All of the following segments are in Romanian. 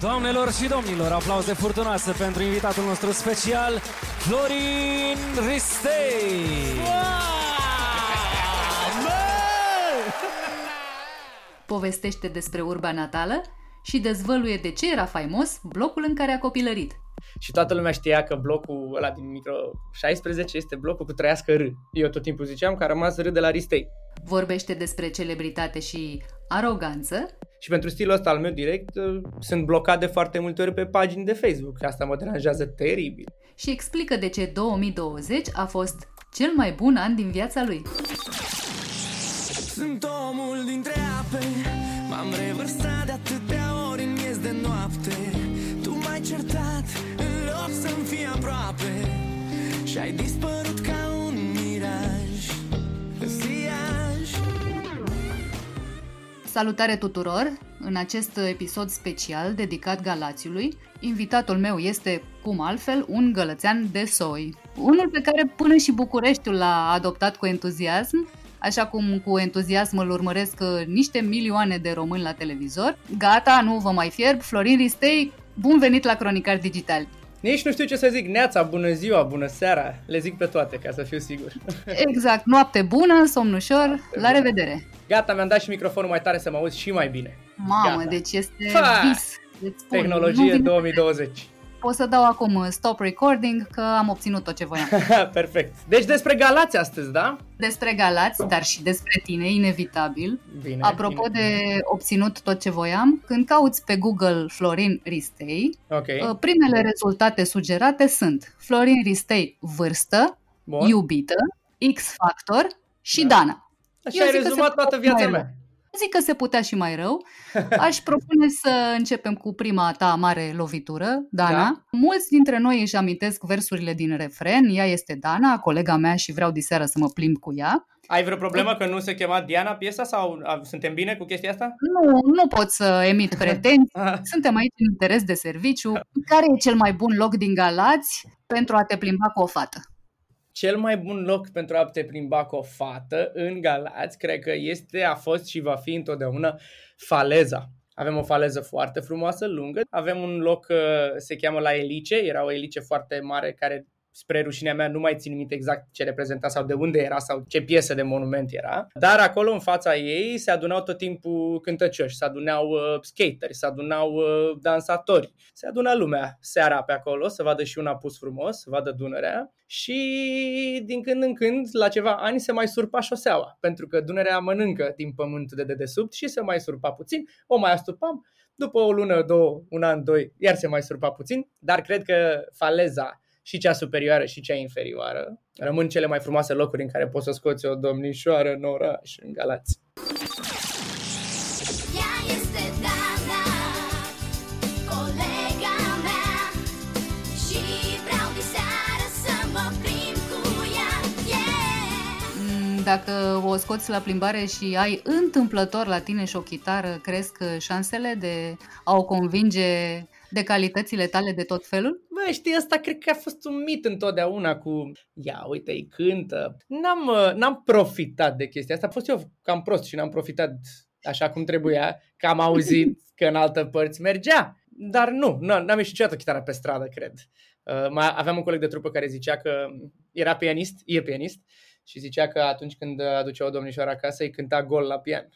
Doamnelor și domnilor, aplauze furtunoase pentru invitatul nostru special, Florin Ristei! Povestește despre urba natală și dezvăluie de ce era faimos blocul în care a copilărit. Și toată lumea știa că blocul ăla din micro 16 este blocul cu trăiască R. Eu tot timpul ziceam că a rămas R de la Ristei. Vorbește despre celebritate și aroganță. Și pentru stilul ăsta al meu direct uh, sunt blocat de foarte multe ori pe pagini de Facebook. Asta mă deranjează teribil. Și explică de ce 2020 a fost cel mai bun an din viața lui. Sunt omul dintre ape M-am revărsat de atâtea ori în miez de noapte Tu m-ai certat în loc să-mi fii aproape Și ai dispărut ca un Salutare tuturor! În acest episod special dedicat Galațiului, invitatul meu este, cum altfel, un gălățean de soi. Unul pe care până și Bucureștiul l-a adoptat cu entuziasm, așa cum cu entuziasm îl urmăresc uh, niște milioane de români la televizor. Gata, nu vă mai fierb, Florin Ristei, bun venit la Cronicar Digital! Nici nu știu ce să zic, neața, bună ziua, bună seara, le zic pe toate ca să fiu sigur. Exact, noapte bună, somn ușor, la revedere! Gata, mi-am dat și microfonul mai tare să mă auzi și mai bine. Mamă, Gata. deci este Fa! vis. îți spun. Nu Tehnologie vine- 2020. Pot să dau acum uh, stop recording că am obținut tot ce voiam. Perfect. Deci despre Galați astăzi, da? Despre Galați, dar și despre tine, inevitabil. Bine. Apropo bine. de obținut tot ce voiam, când cauți pe Google Florin Ristei, Ok, uh, primele rezultate sugerate sunt Florin Ristei vârstă, bun. iubită, X-Factor și Da. Dana. Așa eu ai zic că rezumat se toată poate viața mai mea. Zic că se putea și mai rău. Aș propune să începem cu prima ta mare lovitură, Dana. Da. Mulți dintre noi își amintesc versurile din refren. Ea este Dana, colega mea și vreau diseară să mă plimb cu ea. Ai vreo problemă că nu se chema Diana piesa sau a, suntem bine cu chestia asta? Nu, nu pot să emit pretenții. Ah, Suntem aici în interes de serviciu. Care e cel mai bun loc din Galați pentru a te plimba cu o fată? Cel mai bun loc pentru a te plimba cu o fată în Galați, cred că este, a fost și va fi întotdeauna Faleza. Avem o faleză foarte frumoasă, lungă. Avem un loc, uh, se cheamă la Elice, era o elice foarte mare care spre rușinea mea nu mai țin minte exact ce reprezenta sau de unde era sau ce piesă de monument era. Dar acolo în fața ei se adunau tot timpul cântăcioși, se adunau uh, skateri, se adunau uh, dansatori, se aduna lumea seara pe acolo să vadă și un apus frumos, să vadă Dunărea și din când în când, la ceva ani, se mai surpa șoseaua, pentru că Dunărea mănâncă din pământ de dedesubt și se mai surpa puțin, o mai astupam, după o lună, două, un an, doi, iar se mai surpa puțin, dar cred că faleza și cea superioară și cea inferioară rămân cele mai frumoase locuri în care poți să scoți o domnișoară în oraș, în Galați. Dacă o scoți la plimbare și ai întâmplător la tine și o chitară, crezi că șansele de a o convinge de calitățile tale de tot felul? Bă, știi, asta cred că a fost un mit întotdeauna cu ia, uite, îi cântă. N-am, uh, n-am profitat de chestia asta. A fost eu cam prost și n-am profitat așa cum trebuia, că am auzit că în altă părți mergea. Dar nu, nu n-am ieșit niciodată chitară pe stradă, cred. Uh, mai aveam un coleg de trupă care zicea că era pianist, e pianist, și zicea că atunci când aducea o domnișoară acasă, îi cânta gol la pian.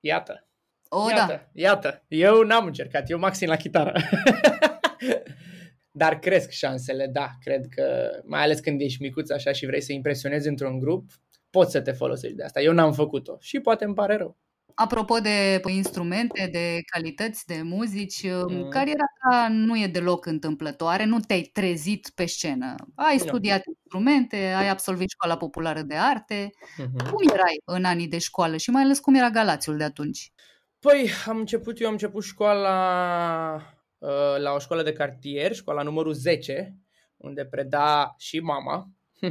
Iată, O, iată, da. iată. Eu n-am încercat, eu maxim la chitară. Dar cresc șansele, da, cred că, mai ales când ești micuț așa și vrei să impresionezi într-un grup, poți să te folosești de asta. Eu n-am făcut-o și poate îmi pare rău. Apropo de instrumente, de calități, de muzici, Mm. cariera ta nu e deloc întâmplătoare, nu te-ai trezit pe scenă. Ai Nu. studiat instrumente, ai absolvit școala populară de arte. Mhm. Cum erai în anii de școală și mai ales cum era Galațiul de atunci? Păi, am început, eu am început școala uh, la o școală de cartier, școala numărul 10, unde preda și mama.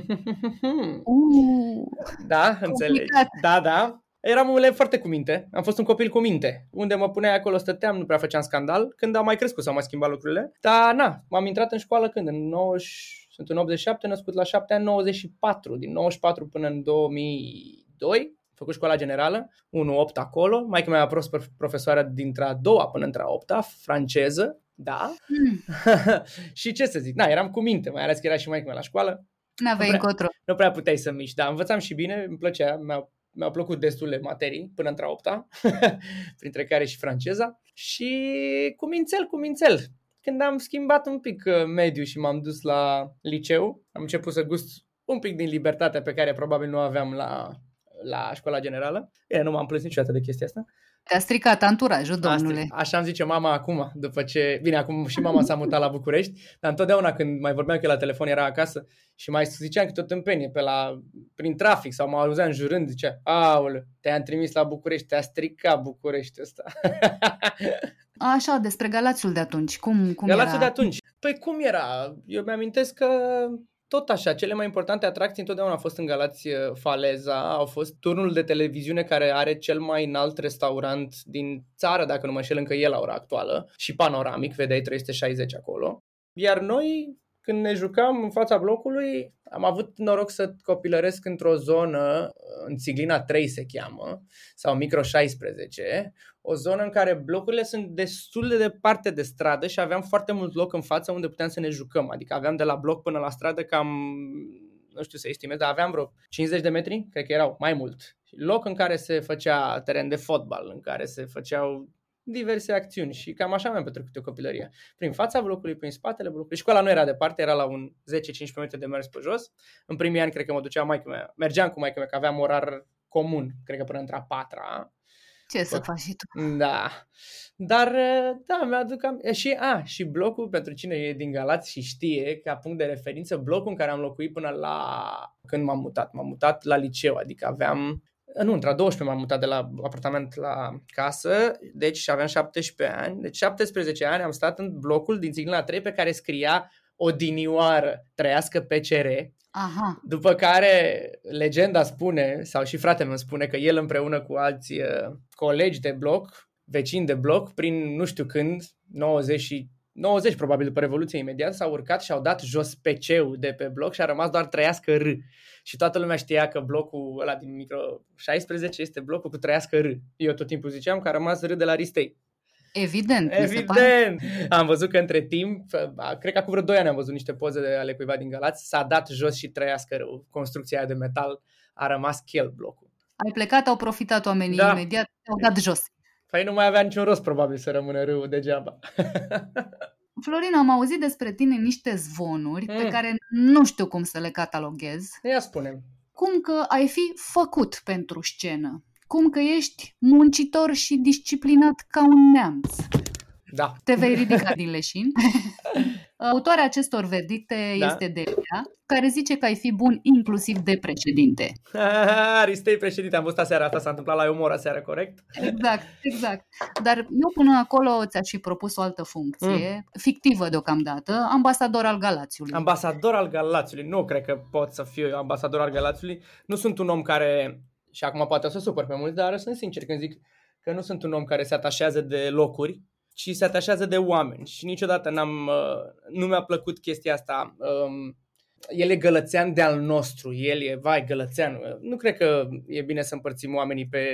Uh, da, înțelegi. Da, da. Eram un elev foarte cu minte. Am fost un copil cu minte. Unde mă puneai acolo stăteam, nu prea făceam scandal. Când am mai crescut s-au mai schimbat lucrurile. Dar na, m-am intrat în școală când? În 90, sunt în 87, născut la 7 ani, 94. Din 94 până în 2002. Am făcut școala generală, 1-8 acolo. Mai mea a fost profesoară dintre a doua până între a opta, franceză, da. mm, și ce să zic, na, eram cu minte, mai ales că era și mai mea la școală n-aveai Nu prea. încotro. nu prea puteai să miști, dar învățam și bine, îmi plăcea, mi-au, mi-au plăcut destule materii până între a opta, printre care și franceza. Și cu mințel, cu mințel. Când am schimbat un pic uh, mediu și m-am dus la liceu, am început să gust un pic din libertatea pe care probabil nu aveam la, la școala generală. E, nu m-am plâns niciodată de chestia asta. Te-a stricat anturajul, domnule. Asta, așa îmi zice mama acum, după ce... Bine, acum și mama s-a mutat la București, dar întotdeauna când mai vorbeam că la telefon era acasă și mai ziceam că tot tâmpenie pe la, prin trafic sau mă auzeam jurând, zicea, aoleu, te-am trimis la București, te-a stricat București ăsta. Așa, despre Galațiul de atunci. Cum, cum Galațiul era? de atunci. Păi cum era? Eu mi-amintesc că tot așa, cele mai importante atracții întotdeauna au fost în Galați uh, Faleza, au fost turnul de televiziune care are cel mai înalt restaurant din țară, dacă nu mă înșel încă el la ora actuală, și panoramic, vedeai 360 acolo. Iar noi, când ne jucam în fața blocului, am avut noroc să copilăresc într-o zonă, în Țiglina 3 se cheamă, sau Micro 16, o zonă în care blocurile sunt destul de departe de stradă și aveam foarte mult loc în față unde puteam să ne jucăm. Adică aveam de la bloc până la stradă cam, nu știu să estimez, dar aveam vreo 50 de metri, cred că erau mai mult. Loc în care se făcea teren de fotbal, în care se făceau diverse acțiuni și cam așa mi-am petrecut eu copilăria. Prin fața blocului, prin spatele blocului. Școala nu era departe, era la un 10-15 minute de mers pe jos. În primii ani cred că mă duceam maică mea, mergeam cu maică mea, că aveam orar comun, cred că până între a patra. Ce să Bă. faci și tu? Da. Dar, da, mi-aduc am... e, Și, a, și blocul, pentru cine e din Galați și știe, ca punct de referință, blocul în care am locuit până la... Când m-am mutat. M-am mutat la liceu, adică aveam... Nu, între a 12 m-am mutat de la apartament la casă, deci aveam 17 ani. Deci 17 ani am stat în blocul din Țiglina 3 pe care scria odinioară, trăiască PCR, Aha. după care legenda spune, sau și fratele meu spune că el împreună cu alți uh, colegi de bloc, vecini de bloc, prin nu știu când, 90 și 90 probabil după Revoluție imediat, s-au urcat și au dat jos PC-ul de pe bloc și a rămas doar trăiască R. Și toată lumea știa că blocul ăla din micro 16 este blocul cu trăiască R. Eu tot timpul ziceam că a rămas R de la Ristei. Evident. mi se pare. Evident! Am văzut că între timp, a, cred că acum vreo 2 ani am văzut niște poze de ale cuiva din Galați, s-a dat jos și trăiască rău. Construcția aia de metal a rămas chel blocul. Ai plecat, au profitat oamenii Da. imediat, te-au dat jos. Păi nu mai avea niciun rost probabil să rămână râul degeaba. Florin, am auzit despre tine niște zvonuri pe Mm. care nu știu cum să le cataloghez. Ia spune Cum că ai fi făcut pentru scenă. Cum că ești muncitor și disciplinat ca un neamț. Da. Te vei ridica din leșin. Autoarea acestor verdicte Da. este Delia, care zice că ai fi bun inclusiv de președinte. Aristei președinte, am văzut aseară, asta s-a întâmplat la Umor aseară, corect? Exact, exact. Dar eu până acolo ți-aș fi propus o altă funcție, Mm. fictivă deocamdată, ambasador al Galațiului. Ambasador al Galațiului. Nu cred că pot să fiu eu ambasador al Galațiului. Nu sunt un om care, și acum poate o să supăr pe mulți, dar sunt sincer când zic că nu sunt un om care se atașează de locuri, ci se atașează de oameni. Și niciodată n-am, uh, nu mi-a plăcut chestia asta. Um, el e gălățean de al nostru, el e, vai, gălățean. Nu cred că e bine să împărțim oamenii pe,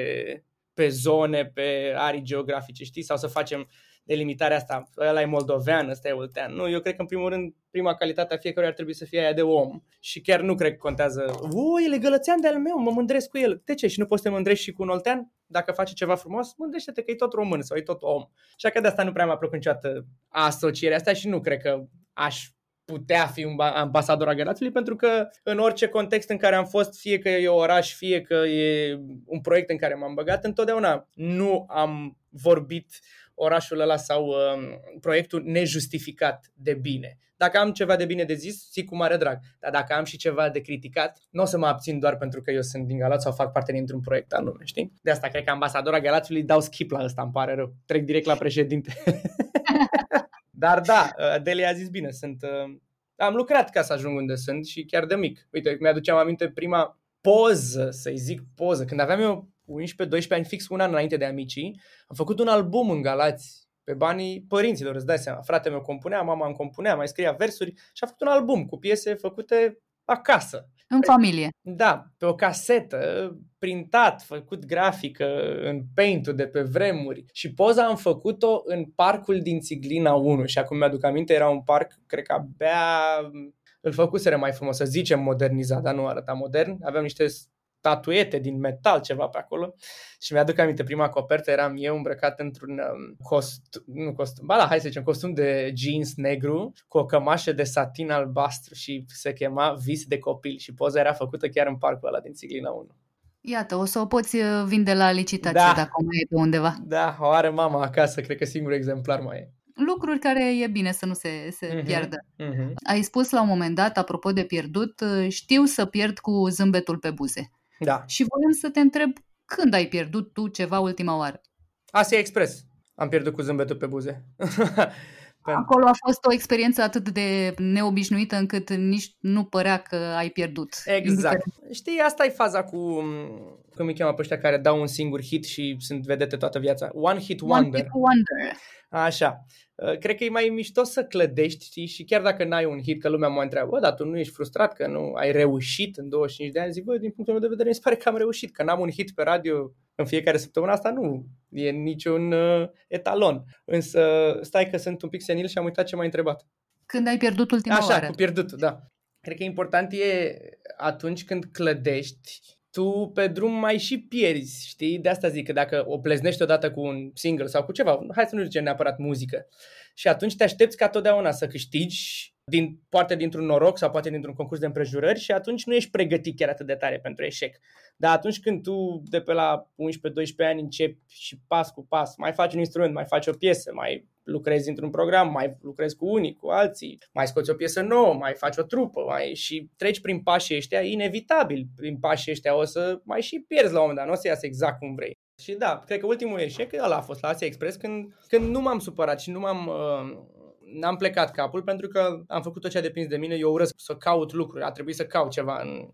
pe zone, pe arii geografice, știi? Sau să facem delimitarea asta, ăla e moldovean, ăsta e oltean. Nu, eu cred că în primul rând prima calitate a fiecăruia ar trebui să fie aia de om. Și chiar nu cred că contează, o, el e gălățean de al meu, mă mândresc cu el. De ce? Și nu poți să te mândrești și cu un oltean? Dacă face ceva frumos, mândrește-te că e tot român sau e tot om. Și că de asta nu prea mi-a plăcut niciodată asocierea asta și nu cred că aș putea fi un ba- ambasador a Galațiului pentru că în orice context în care am fost, fie că e oraș, fie că e un proiect în care m-am băgat, întotdeauna nu am vorbit orașul ăla sau um, proiectul nejustificat de bine. Dacă am ceva de bine de zis, zic cu mare drag. Dar dacă am și ceva de criticat, nu o să mă abțin doar pentru că eu sunt din Galați sau fac parte dintr-un proiect anume, știi? De asta cred că ambasadora Galațiului dau skip la ăsta, îmi pare rău. Trec direct la președinte. Dar da, Delia a zis bine, sunt... uh, Am lucrat ca să ajung unde sunt și chiar de mic. Uite, mi-aduceam aminte prima poză, să-i zic poză, când aveam eu 11-12 ani, fix un an înainte de amicii, am făcut un album în Galați pe banii părinților, îți dai seama. Fratele meu compunea, mama îmi compunea, mai scria versuri și a făcut un album cu piese făcute acasă. În familie. Da, pe o casetă, printat, făcut grafică în paint de pe vremuri. Și poza am făcut-o în parcul din Țiglina 1 și acum mi-aduc aminte, era un parc, cred că abia îl făcuseră mai frumos, să zicem modernizat, dar nu arăta modern. Aveam niște statuete din metal, ceva pe acolo. Și mi-aduc aminte, prima copertă eram eu îmbrăcat într-un um, costum, nu costum, ba da, hai să zicem, costum de jeans negru cu o cămașă de satin albastru și se chema Vis de copil și poza era făcută chiar în parcul ăla din Țiglina 1. Iată, o să o poți uh, vinde la licitație Da. dacă o mai e pe undeva. Da, o are mama acasă, cred că singurul exemplar mai e. Lucruri care e bine să nu se, se Mhm. pierdă. Mhm. Ai spus la un moment dat, apropo de pierdut, uh, știu să pierd cu zâmbetul pe buze. Da, Și voiam să te întreb când ai pierdut tu ceva ultima oară. Asia Express. Am pierdut cu zâmbetul pe buze. Pentru- Acolo a fost o experiență atât de neobișnuită încât nici nu părea că ai pierdut. Exact. Știi, asta e faza cu, cum îi cheamă pe ăștia care dau un singur hit și sunt vedete toată viața. One hit One wonder. hit wonder. Așa. Uh, Cred că e mai mișto să clădești, știi, și chiar dacă n-ai un hit, că lumea mă întreabă, bă, dar tu nu ești frustrat că nu ai reușit în 25 de ani? Zic, bă, din punctul meu de vedere, mi se pare că am reușit, că n-am un hit pe radio în fiecare săptămână, asta nu e niciun uh, etalon. Însă, stai că sunt un pic senil și am uitat ce m-ai întrebat. Când ai pierdut ultima Așa, oară. cu pierdutul, da. Cred că important e atunci când clădești, tu pe drum mai și pierzi, știi? De asta zic că dacă o pleznești odată cu un single sau cu ceva, hai să nu zicem neapărat muzică, și atunci te aștepți ca totdeauna să câștigi, din, poate dintr-un noroc sau poate dintr-un concurs de împrejurări și atunci nu ești pregătit chiar atât de tare pentru eșec. Dar atunci când tu de pe la 11-12 ani începi și pas cu pas, mai faci un instrument, mai faci o piesă, mai lucrezi într-un program, mai lucrezi cu unii, cu alții, mai scoți o piesă nouă, mai faci o trupă, mai și treci prin pașii ăștia, inevitabil prin pașii ăștia o să mai și pierzi la un moment dat, nu o să iasă exact cum vrei. Și da, cred că ultimul eșec ăla a fost la Asia Express când, când nu m-am supărat și nu m-am... Uh, n-am plecat capul pentru că am făcut tot ce a depins de mine. Eu urăsc să caut lucruri, a trebuit să caut ceva în,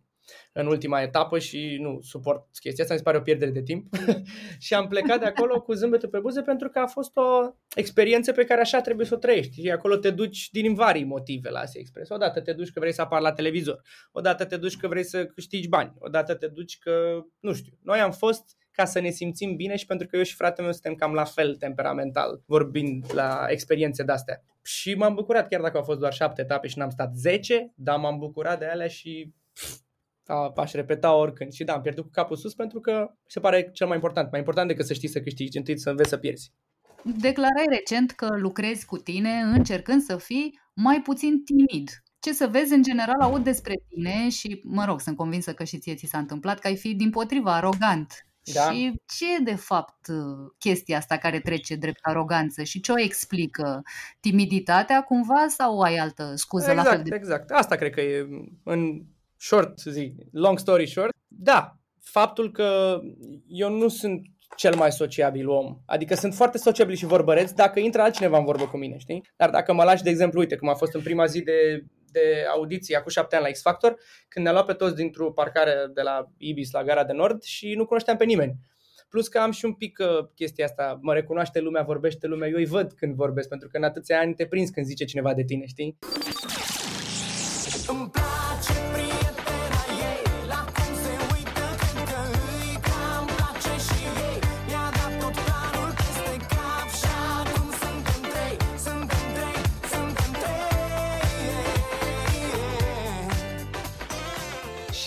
în ultima etapă și nu suport chestia asta, mi se pare o pierdere de timp. și am plecat de acolo cu zâmbetul pe buze pentru că a fost o experiență pe care așa trebuie să o trăiești. Și acolo te duci din vari motive la Asia Express. Odată te duci că vrei să apar la televizor, odată te duci că vrei să câștigi bani, odată te duci că, nu știu, noi am fost ca să ne simțim bine și pentru că eu și fratele meu suntem cam la fel temperamental, vorbind la experiențe de-astea. Și m-am bucurat, chiar dacă au fost doar șapte etape și n-am stat 10, dar m-am bucurat de alea și pf, a, aș repeta oricând. Și da, am pierdut cu capul sus pentru că mi se pare cel mai important. Mai important decât să știi să câștigi, întâi să înveți să pierzi. Declarai recent că lucrezi cu tine încercând să fii mai puțin timid. Ce să vezi, în general, aud despre tine și, mă rog, sunt convinsă că și ție ți s-a întâmplat că ai fi din potriva arogant. Da. Și ce e, de fapt, chestia asta care trece drept aroganță și ce o explică? Timiditatea cumva sau ai altă scuză la fel Exact, de... exact. Asta cred că e în short zi, long story short. Da, faptul că eu nu sunt cel mai sociabil om. Adică sunt foarte sociabil și vorbăreț dacă intră altcineva în vorbă cu mine, știi? Dar dacă mă lași, de exemplu, uite, cum a fost în prima zi de, de audiție, acum șapte ani la X Factor, când ne-a luat pe toți dintr-o parcare de la Ibis la Gara de Nord și nu cunoșteam pe nimeni. Plus că am și un pic uh, chestia asta, mă recunoaște lumea, vorbește lumea, eu îi văd când vorbesc, pentru că în atâția ani te prinzi când zice cineva de tine, știi?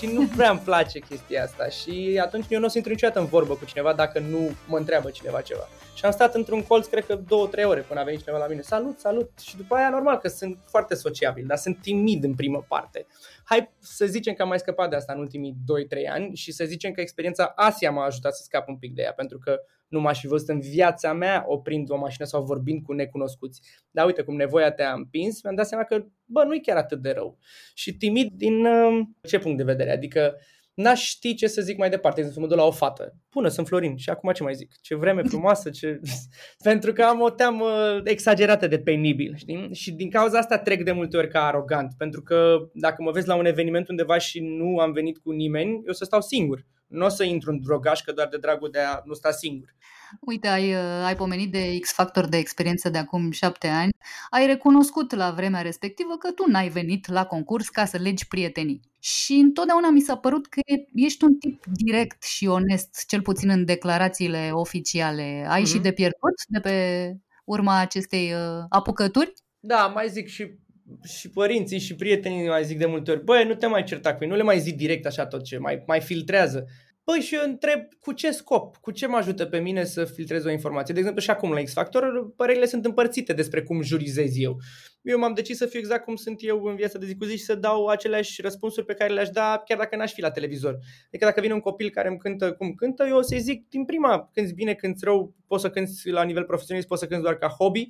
Și nu prea îmi place chestia asta și atunci eu nu o să intru niciodată în vorbă cu cineva dacă nu mă întreabă cineva ceva. Și am stat într-un colț, cred că două, trei ore până a venit cineva la mine. Salut, salut! Și după aia, normal că sunt foarte sociabil, dar sunt timid în primă parte. Hai să zicem că am mai scăpat de asta în ultimii 2-3 ani și să zicem că experiența Asia m-a ajutat să scap un pic de ea, pentru că nu m-aș fi văzut în viața mea oprind o mașină sau vorbind cu necunoscuți. Dar uite cum nevoia te-a împins, mi-am dat seama că, bă, nu e chiar atât de rău. Și timid din uh, ce punct de vedere? Adică n-aș ști ce să zic mai departe. De exemplu, mă duc la o fată. Bună, sunt Florin. Și acum ce mai zic? Ce vreme frumoasă, ce... Pentru că am o teamă exagerată de penibil, știi? Și din cauza asta trec de multe ori ca arogant. Pentru că dacă mă vezi la un eveniment undeva și nu am venit cu nimeni, eu o să stau singur. Nu o să intru în drogașcă doar de dragul de a nu sta singur. Uite, ai, uh, ai pomenit de X-Factor de experiență de acum șapte ani. Ai recunoscut la vremea respectivă că tu n-ai venit la concurs ca să legi prietenii. Și întotdeauna mi s-a părut că ești un tip direct și onest, cel puțin în declarațiile oficiale. Ai mm-hmm. și de pierdut de pe urma acestei uh, apucături? Da, mai zic și și părinții și prietenii mai zic de multe ori, băi, nu te mai certa cu ei, nu le mai zic direct așa tot ce, mai, mai filtrează. Păi și eu întreb cu ce scop, cu ce mă ajută pe mine să filtrez o informație. De exemplu și acum la X-Factor, părerile sunt împărțite despre cum jurizez eu. Eu m-am decis să fiu exact cum sunt eu în viața de zi cu zi și să dau aceleași răspunsuri pe care le-aș da chiar dacă n-aș fi la televizor. Adică dacă vine un copil care îmi cântă cum cântă, eu o să-i zic din prima, când bine, când rău, poți să cânti la nivel profesionist, poți să cânti doar ca hobby,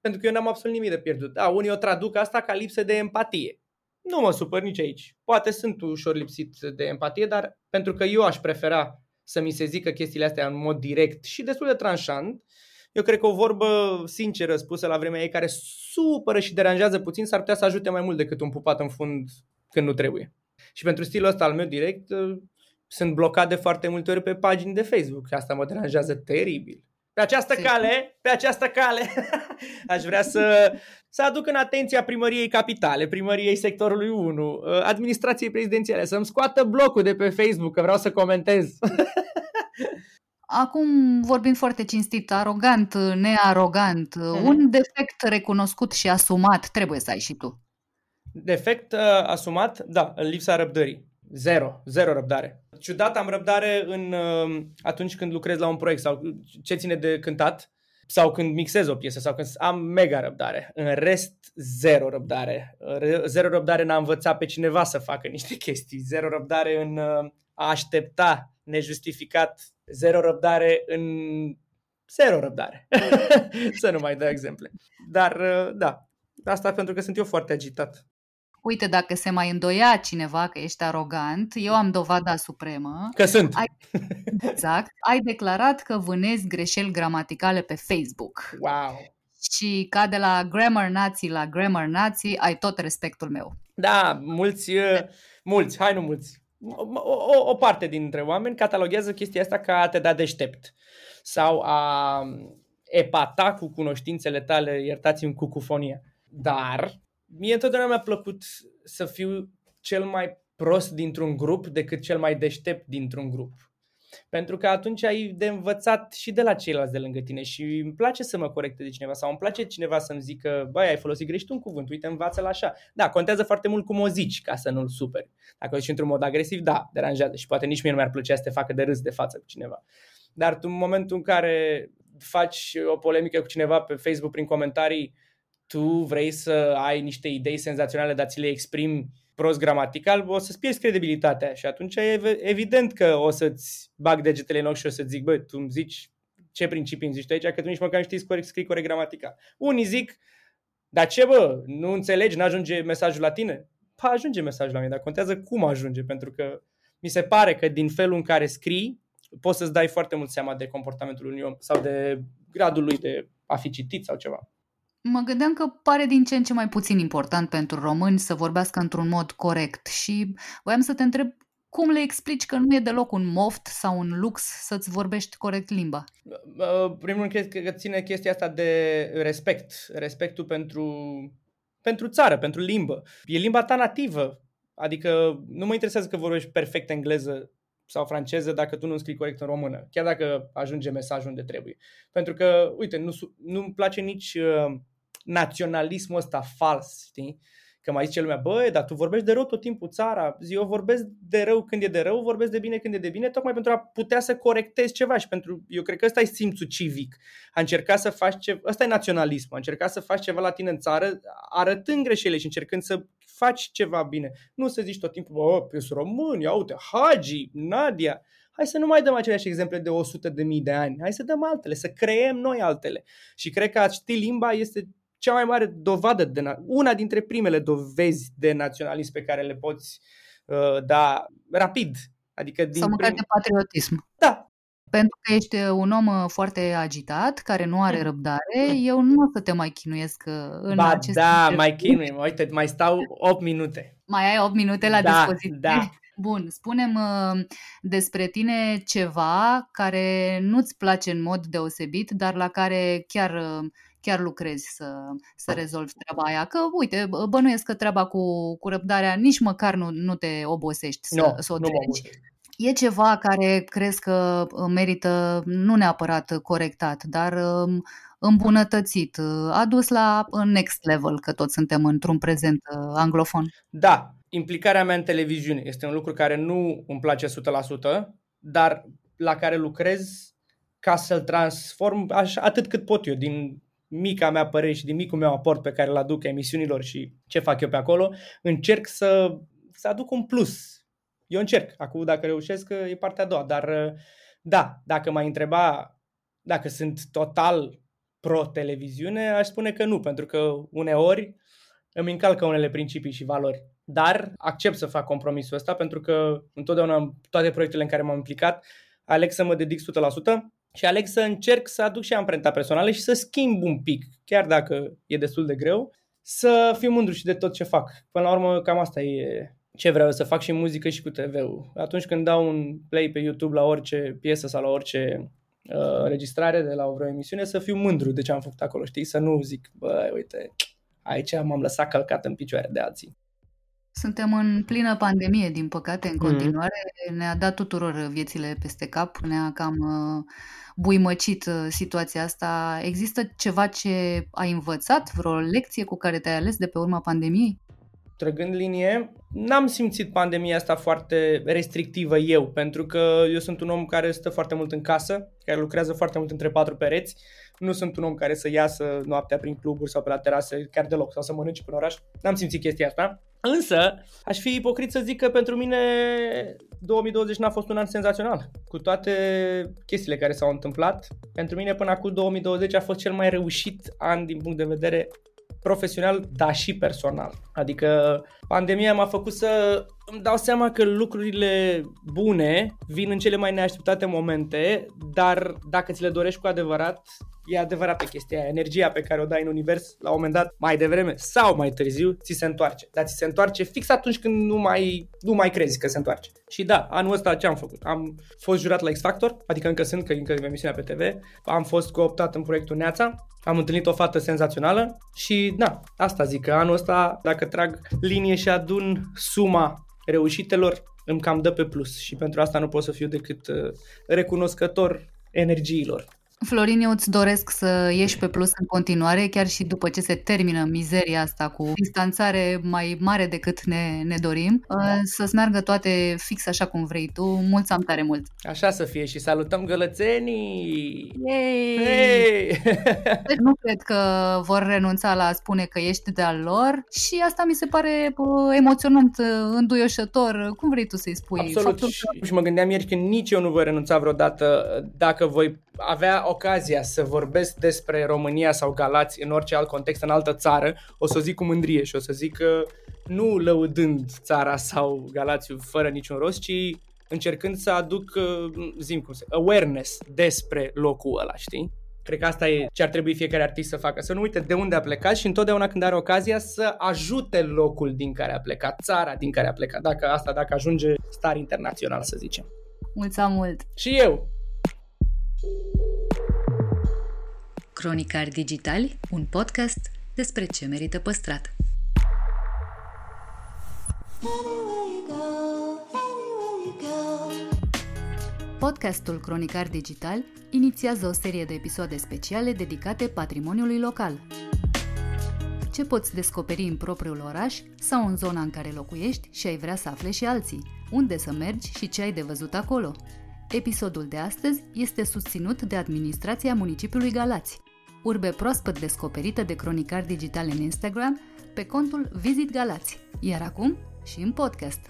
pentru că eu n-am absolut nimic de pierdut. Da, unii o traduc asta ca lipsă de empatie. Nu mă supăr nici aici. Poate sunt ușor lipsit de empatie, dar pentru că eu aș prefera să mi se zică chestiile astea în mod direct și destul de tranșant, eu cred că o vorbă sinceră spusă la vremea ei care supără și deranjează puțin s-ar putea să ajute mai mult decât un pupat în fund când nu trebuie. Și pentru stilul ăsta al meu direct sunt blocat de foarte multe ori pe pagini de Facebook. Asta mă deranjează teribil. Pe această cale, pe această cale, aș vrea să, să aduc în atenția primăriei capitale, primăriei sectorului 1, uh, administrației prezidențiale, să-mi scoată blocul de pe Facebook, că vreau să comentez. Acum vorbim foarte cinstit, arogant, nearogant, mm-hmm. un defect recunoscut și asumat trebuie să ai și tu. Defect uh, asumat? Da, lipsa răbdării. Zero, zero răbdare. Ciudat am răbdare în uh, atunci când lucrez la un proiect sau ce ține de cântat sau când mixez o piesă sau când am mega răbdare. În rest, zero răbdare. Zero răbdare n-a învățat pe cineva să facă niște chestii. Zero răbdare în uh, a aștepta nejustificat. Zero răbdare în zero răbdare. să nu mai dau exemple. Dar, uh, da, asta pentru că sunt eu foarte agitat uite, dacă se mai îndoia cineva că ești arogant, eu am dovada supremă. Că sunt. Ai, exact. Ai declarat că vânezi greșeli gramaticale pe Facebook. Wow. Și ca de la grammar nazi la grammar nazi, ai tot respectul meu. Da, mulți, uh, mulți, hai nu mulți. O, o, o parte dintre oameni cataloghează chestia asta ca a te da deștept sau a epata cu cunoștințele tale, iertați-mi cucufonia. Dar mie întotdeauna mi-a plăcut să fiu cel mai prost dintr-un grup decât cel mai deștept dintr-un grup. Pentru că atunci ai de învățat și de la ceilalți de lângă tine și îmi place să mă corecte de cineva sau îmi place cineva să-mi zică, băi, ai folosit greșit un cuvânt, uite, învață-l așa. Da, contează foarte mult cum o zici ca să nu-l superi. Dacă o zici într-un mod agresiv, da, deranjează și poate nici mie nu mi-ar plăcea să te facă de râs de față cu cineva. Dar tu în momentul în care faci o polemică cu cineva pe Facebook prin comentarii, tu vrei să ai niște idei senzaționale, dar ți le exprimi prost gramatical, o să-ți pierzi credibilitatea și atunci e evident că o să-ți bag degetele în ochi și o să zic, bă, tu îmi zici ce principii îmi zici tu aici, că tu nici măcar nu știi să scrii corect gramatical. Unii zic, dar ce bă, nu înțelegi, nu ajunge mesajul la tine? Pa, ajunge mesajul la mine, dar contează cum ajunge, pentru că mi se pare că din felul în care scrii, poți să-ți dai foarte mult seama de comportamentul unui om sau de gradul lui de a fi citit sau ceva. Mă gândeam că pare din ce în ce mai puțin important pentru români să vorbească într-un mod corect și voiam să te întreb cum le explici că nu e deloc un moft sau un lux să-ți vorbești corect limba? Primul rând, cred că ține chestia asta de respect. Respectul pentru, pentru țară, pentru limbă. E limba ta nativă. Adică nu mă interesează că vorbești perfect engleză sau franceză dacă tu nu scrii corect în română, chiar dacă ajunge mesajul unde trebuie. Pentru că, uite, nu, nu-mi place nici uh, naționalismul ăsta fals, știi? Că mai zice lumea, băi, dar tu vorbești de rău tot timpul țara. Zi, eu vorbesc de rău când e de rău, vorbesc de bine când e de bine, tocmai pentru a putea să corectezi ceva și pentru, eu cred că ăsta e simțul civic. A încerca să faci ceva, ăsta e naționalism, a încerca să faci ceva la tine în țară, arătând greșelile și încercând să faci ceva bine. Nu să zici tot timpul, bă, eu sunt român, ia uite, Hagi, Nadia. Hai să nu mai dăm aceleași exemple de 100 de mii de ani. Hai să dăm altele, să creăm noi altele. Și cred că a ști limba este cea mai mare dovadă, de na- una dintre primele dovezi de naționalism pe care le poți uh, da rapid. Adică din Sau măcar prim... de patriotism. Da, Pentru că ești un om uh, foarte agitat, care nu are Mm. răbdare, eu nu o să te mai chinuiesc uh, în ba acest da, interviu. mai chinuim. Uite, mai stau 8 minute. Mai ai 8 minute la Da, dispoziție. da. Bun, spunem uh, despre tine ceva care nu-ți place în mod deosebit, dar la care chiar, uh, chiar lucrezi să, să rezolvi treaba aia. Că, uite, bă- bănuiesc că treaba cu, cu răbdarea nici măcar nu, nu te obosești să, Nu, să o nu mă treci. obosesc. E ceva care crezi că uh, merită nu neapărat corectat, dar um, îmbunătățit, uh, adus la uh, next level, că toți suntem într-un prezent uh, anglofon. Da, implicarea mea în televiziune este un lucru care nu îmi place 100%, dar la care lucrez ca să-l transform așa, atât cât pot eu, din mica mea părere și din micul meu aport pe care îl aduc emisiunilor și ce fac eu pe acolo, încerc să, să aduc un plus. Eu încerc. Acum, dacă reușesc, e partea a doua. Dar, da, dacă m-ai întreba dacă sunt total pro-televiziune, aș spune că nu, pentru că uneori îmi încalcă unele principii și valori. Dar accept să fac compromisul ăsta pentru că întotdeauna în toate proiectele în care m-am implicat aleg să mă dedic 100% și aleg să încerc să aduc și amprenta personală și să schimb un pic, chiar dacă e destul de greu, să fiu mândru și de tot ce fac. Până la urmă, cam asta e ce vreau eu să fac și în muzică și cu TV-ul. Atunci când dau un play pe YouTube la orice piesă sau la orice uh, registrare de la o vreo emisiune, să fiu mândru de ce am făcut acolo, știi? Să nu zic, bă, uite, aici m-am lăsat călcat în picioare de alții. Suntem în plină pandemie, din păcate, în Mhm. continuare. Ne-a dat tuturor viețile peste cap, ne-a cam uh, buimăcit uh, situația asta. Există ceva ce ai învățat, vreo lecție cu care te-ai ales de pe urma pandemiei? trăgând linie, n-am simțit pandemia asta foarte restrictivă eu, pentru că eu sunt un om care stă foarte mult în casă, care lucrează foarte mult între patru pereți. Nu sunt un om care să iasă noaptea prin cluburi sau pe la terase, chiar deloc, sau să mănânce până oraș. N-am simțit chestia asta. Însă, aș fi ipocrit să zic că pentru mine 2020 n-a fost un an senzațional. Cu toate chestiile care s-au întâmplat, pentru mine până acum 2020 a fost cel mai reușit an din punct de vedere profesional, dar și personal. Adică pandemia m-a făcut să îmi dau seama că lucrurile bune vin în cele mai neașteptate momente, dar dacă ți le dorești cu adevărat, e adevărată chestia aia. Energia pe care o dai în univers, la un moment dat, mai devreme sau mai târziu, ți se întoarce. Dar ți se întoarce fix atunci când nu mai, nu mai crezi că se întoarce. Și da, anul ăsta ce am făcut? Am fost jurat la X Factor, adică încă sunt, că încă e emisiunea pe TV, am fost cooptat în proiectul Neața, am întâlnit o fată senzațională și da, asta zic, că anul ăsta, dacă trag linie și adun suma reușitelor, îmi cam dă pe plus și pentru asta nu pot să fiu decât uh, recunoscător energiilor. Florin, eu îți doresc să ieși pe plus în continuare, chiar și după ce se termină mizeria asta cu distanțare mai mare decât ne, ne dorim, uh, să-ți meargă toate fix așa cum vrei tu. Mulți am tare mult! Așa să fie și salutăm gălățenii! Yay! Hey! Deci nu cred că vor renunța la a spune că ești de-al lor și asta mi se pare uh, emoționant, uh, înduioșător, cum vrei tu să-i spui. Absolut. Faptul Și, că și mă gândeam ieri că nici eu nu voi renunța vreodată dacă voi avea ocazia să vorbesc despre România sau Galați în orice alt context, în altă țară, o să o zic cu mândrie și o să zic că nu lăudând țara sau Galațiu fără niciun rost, ci încercând să aduc, uh, zim cum se, awareness despre locul ăla, știi? Cred că asta e ce ar trebui fiecare artist să facă, să nu uite de unde a plecat și întotdeauna când are ocazia să ajute locul din care a plecat, țara din care a plecat, dacă asta, dacă ajunge star internațional, să zicem. mulți am mult! Și eu, Cronicari Digitali, un podcast despre ce merită păstrat. Podcastul Cronicar Digital inițiază o serie de episoade speciale dedicate patrimoniului local. Ce poți descoperi în propriul oraș sau în zona în care locuiești și ai vrea să afle și alții? Unde să mergi și ce ai de văzut acolo? Episodul de astăzi este susținut de administrația municipiului Galați. Urbe proaspăt descoperită de cronicari digitale în Instagram pe contul Visit Galați, iar acum și în podcast.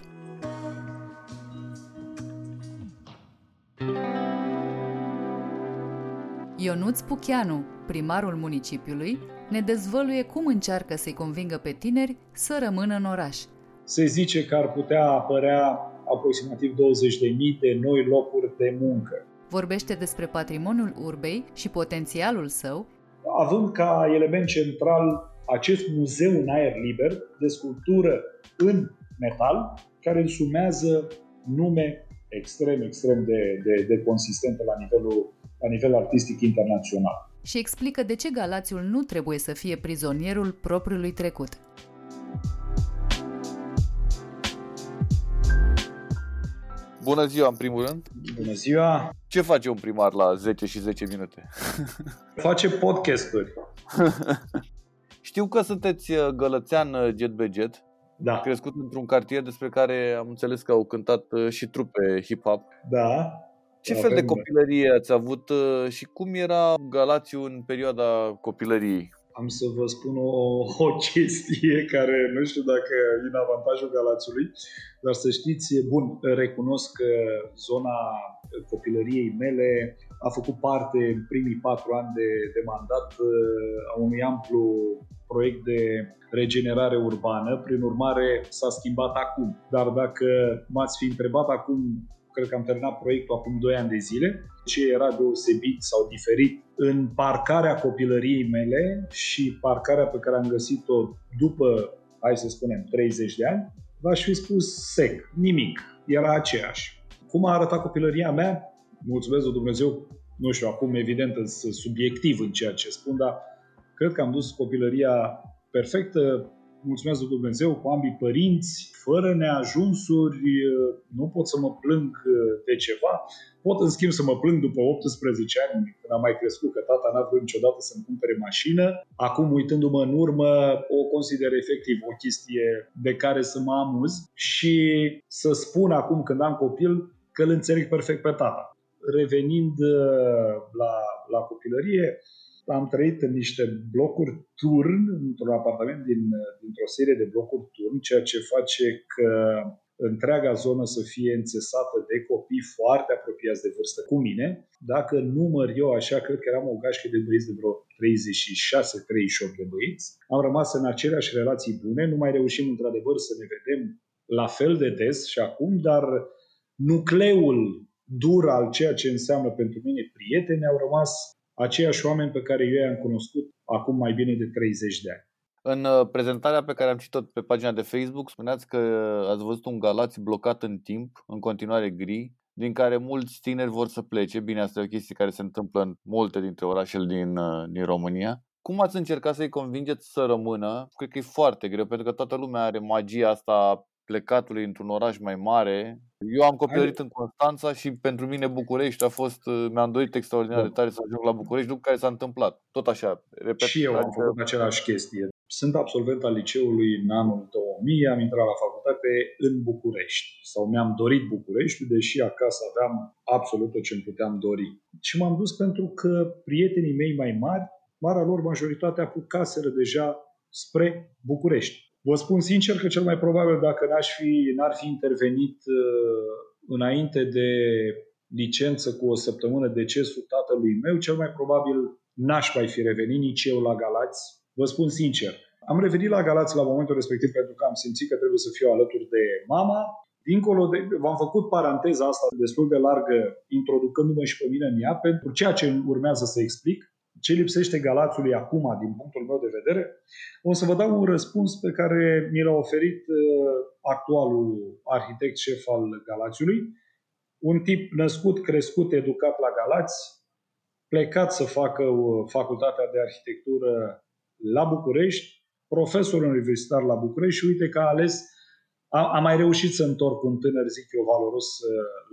Ionuț Pucheanu, primarul municipiului, ne dezvăluie cum încearcă să-i convingă pe tineri să rămână în oraș. Se zice că ar putea apărea aproximativ 20.000 de noi locuri de muncă. Vorbește despre patrimoniul urbei și potențialul său, Având ca element central acest muzeu în aer liber de sculptură în metal, care însumează nume extrem, extrem de, de, de consistente la, nivelul, la nivel artistic internațional. și explică de ce Galațiul nu trebuie să fie prizonierul propriului trecut. Bună ziua, în primul rând. Bună ziua! Ce face un primar la 10 și 10 minute? Face podcasturi. Știu că sunteți uh, gălățean uh, jet be jet, Da, crescut într-un cartier despre care am înțeles că au cântat uh, și trupe hip-hop. da. Ce Avem- fel de copilărie ați avut uh, și cum era Galațiu în perioada copilăriei? Am să vă spun o, o chestie care nu știu dacă e în avantajul Galațiului, dar să știți, bun, recunosc că zona copilăriei mele a făcut parte în primii patru ani de, de mandat uh, a unui amplu proiect de regenerare urbană, prin urmare s-a schimbat acum. Dar dacă m-ați fi întrebat acum, cred că am terminat proiectul acum 2 ani de zile, ce era deosebit sau diferit în parcarea copilăriei mele și parcarea pe care am găsit-o după, hai să spunem, 30 de ani, v-aș fi spus sec, nimic, era aceeași. Cum a arătat copilăria mea? Mulțumesc lui Dumnezeu, nu știu, acum evident sunt subiectiv în ceea ce spun, dar cred că am dus copilăria perfectă, mulțumesc lui Dumnezeu, cu ambii părinți, fără neajunsuri, nu pot să mă plâng de ceva, pot în schimb să mă plâng după 18 ani, când am mai crescut, că tata n-a vrut niciodată să-mi cumpere mașină. Acum, uitându-mă în urmă, o consider efectiv o chestie de care să mă amuz și să spun acum, când am copil, că îl înțeleg perfect pe tata. Revenind uh, la, la copilărie, am trăit în niște blocuri turn, într-un apartament din, dintr-o serie de blocuri turn, ceea ce face că întreaga zonă să fie înțesată de copii foarte apropiați de vârstă cu mine. Dacă număr eu așa, cred că eram o gașcă de băieți de vreo 36-38 de băieți. Am rămas în aceleași relații bune, nu mai reușim într-adevăr să ne vedem la fel de des și acum, dar nucleul dur al ceea ce înseamnă pentru mine prieteni au rămas aceiași oameni pe care eu i-am cunoscut acum mai bine de 30 de ani. În uh, prezentarea pe care am citit-o pe pagina de Facebook, spuneați că ați văzut un Galați blocat în timp, în continuare gri, din care mulți tineri vor să plece. Bine, asta e o chestie care se întâmplă în multe dintre orașele din, uh, din România. Cum ați încercat să-i convingeți să rămână? Cred că e foarte greu, pentru că toată lumea are magia asta a plecatului într-un oraș mai mare. Eu am copilărit în Constanța și pentru mine București a fost, uh, mi-am dorit extraordinar de tare să ajung la București, lucru care s-a întâmplat. Tot așa, repet. Și eu am adică- făcut același chestie. Sunt absolvent al liceului în anul 2000, am intrat la facultate în București. Sau mi-am dorit București, deși acasă aveam absolut tot ce îmi puteam dori. Și m-am dus pentru că prietenii mei mai mari, marea lor majoritate apucaseră deja spre București. Vă spun sincer că cel mai probabil dacă n-aș fi, n-ar fi intervenit uh, înainte de licență cu o săptămână decesul tatălui meu, cel mai probabil n-aș mai fi revenit nici eu la Galați. Vă spun sincer. Am revenit la Galați la momentul respectiv pentru că am simțit că trebuie să fiu alături de mama. Dincolo de, v-am făcut paranteza asta destul de largă, introducându-mă și pe mine în ea, pentru ceea ce urmează să explic, ce lipsește Galațiului acum, din punctul meu de vedere, o să vă dau un răspuns pe care mi l-a oferit uh, actualul arhitect șef al Galațiului, un tip născut, crescut, educat la Galați, plecat să facă uh, facultatea de arhitectură la București, profesor universitar la București și uite că a ales, a, a mai reușit să întorc un tânăr, zic eu, valoros uh,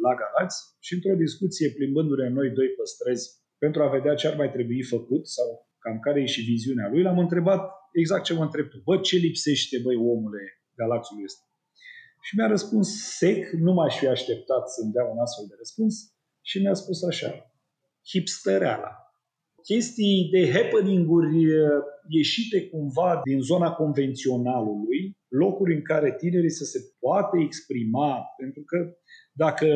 la Galați și într-o discuție, plimbându-ne noi doi pe străzi pentru a vedea ce ar mai trebui făcut sau cam care e și viziunea lui, l-am întrebat exact ce mă întreb tu. Bă, ce lipsește, băi, omule, galaxiului ăsta? Și mi-a răspuns sec, nu m-aș fi așteptat să-mi dea un astfel de răspuns și mi-a spus așa, hipstereala. Chestii de happening-uri uh, ieșite cumva din zona convenționalului, locuri în care tinerii să se poată exprima, pentru că dacă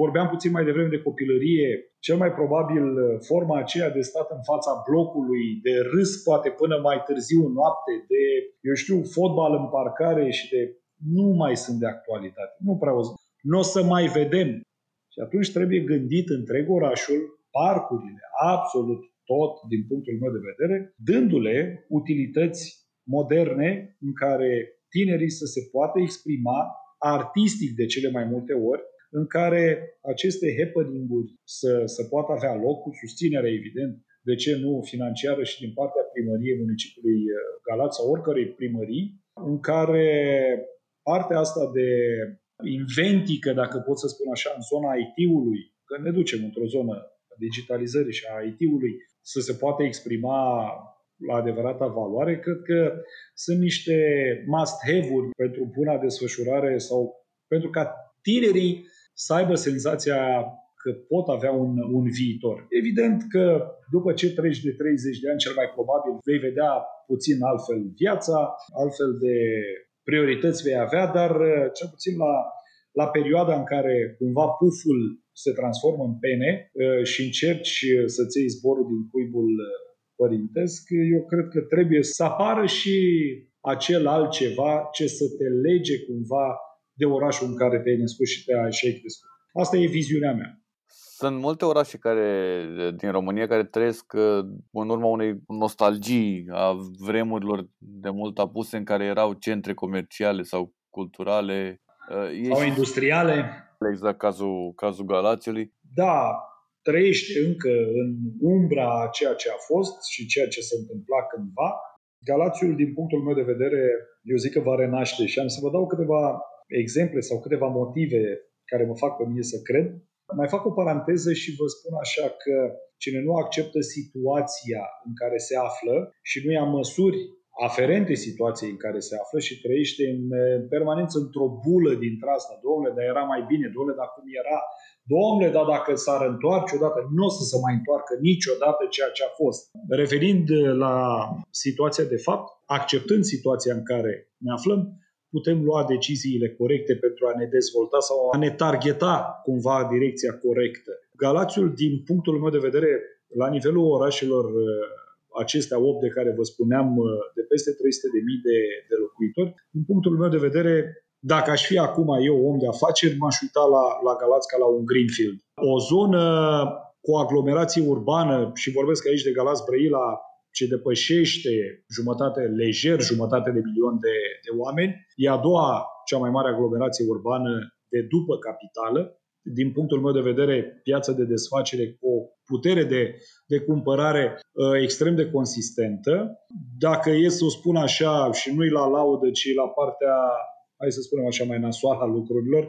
vorbeam puțin mai devreme de copilărie, cel mai probabil uh, forma aceea de stat în fața blocului, de râs poate până mai târziu noapte, de, eu știu, fotbal în parcare și de nu mai sunt de actualitate. Nu prea o Nu o să mai vedem. Și atunci trebuie gândit întreg orașul, parcurile, absolut tot din punctul meu de vedere, dându-le utilități moderne în care tinerii să se poată exprima artistic de cele mai multe ori, în care aceste happening-uri să, să poată avea loc cu susținere, evident, de ce nu financiară și din partea primăriei municipiului uh, Galați sau oricărei primării, în care partea asta de inventică, dacă pot să spun așa, în zona IT-ului, că ne ducem într-o zonă a digitalizării și a IT-ului, să se poată exprima la adevărata valoare, cred că sunt niște must-have-uri pentru buna desfășurare sau pentru ca tinerii să aibă senzația că pot avea un, un viitor. Evident că după ce treci de 30 de ani, cel mai probabil vei vedea puțin altfel viața, altfel de priorități vei avea, dar uh, cel puțin la, la perioada în care cumva puful se transformă în pene uh, și încerci uh, să-ți iei zborul din cuibul părintesc, eu cred că trebuie să apară și acel altceva ce să te lege cumva de orașul în care te-ai născut și te-ai crescut. Asta e viziunea mea. Sunt multe orașe care, din România care trăiesc uh, în urma unei nostalgii a vremurilor de mult apuse în care erau centre comerciale sau culturale. Uh, sau industriale. Exact cazul, cazul Galațiului. Da, trăiește încă în umbra a ceea ce a fost și ceea ce se întâmpla cândva. Galațiul, din punctul meu de vedere, eu zic că va renaște și am să vă dau câteva exemple sau câteva motive care mă fac pe mine să cred. Mai fac o paranteză și vă spun așa că cine nu acceptă situația în care se află și nu ia măsuri aferente situației în care se află și trăiește în permanență într-o bulă dintre asta. Domnule, dar era mai bine, domnule, dar cum era? Domnule, dar dacă s-ar întoarce odată, nu o să se mai întoarcă niciodată ceea ce a fost. Revenind la situația de fapt, acceptând situația în care ne aflăm, putem lua deciziile corecte pentru a ne dezvolta sau a ne targeta cumva direcția corectă. Galațiul, din punctul meu de vedere, la nivelul orașelor uh, acestea 8 de care vă spuneam, uh, de peste 300.000 de, de locuitori, din punctul meu de vedere, dacă aș fi acum eu om de afaceri, m-aș uita la, la Galați ca la un greenfield. O zonă cu aglomerație urbană, și vorbesc aici de Galați Brăila, ce depășește jumătate, lejer jumătate de milion de, de oameni. E a doua cea mai mare aglomerație urbană de după capitală. Din punctul meu de vedere, piață de desfacere cu o putere de, de cumpărare uh, extrem de consistentă. Dacă e să o spun așa, și nu-i la laudă, ci la partea, hai să spunem așa, mai nasoală a lucrurilor,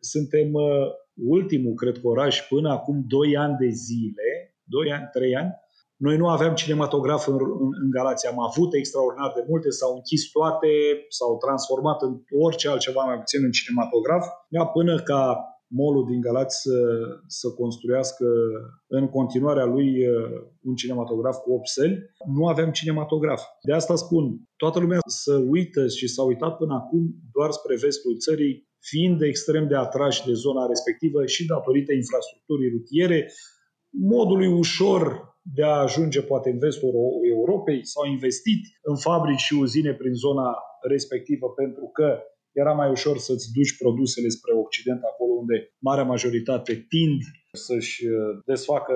suntem uh, ultimul, cred că, oraș până acum 2 ani de zile, 2 ani, 3 ani, noi nu aveam cinematograf în, în, în Galația. Am avut extraordinar de multe, s-au închis toate, s-au transformat în orice altceva mai puțin în cinematograf, ia până ca molul din Galați să, să construiască în continuarea lui uh, un cinematograf cu 8 săli. Nu aveam cinematograf. De asta spun, toată lumea să uită și s-a uitat până acum doar spre vestul țării, fiind extrem de atrași de zona respectivă și datorită infrastructurii rutiere, modului ușor de a ajunge poate în vestul Europei, s-au investit în fabrici și uzine prin zona respectivă pentru că era mai ușor să-ți duci produsele spre Occident, acolo unde marea majoritate tind să-și uh, desfacă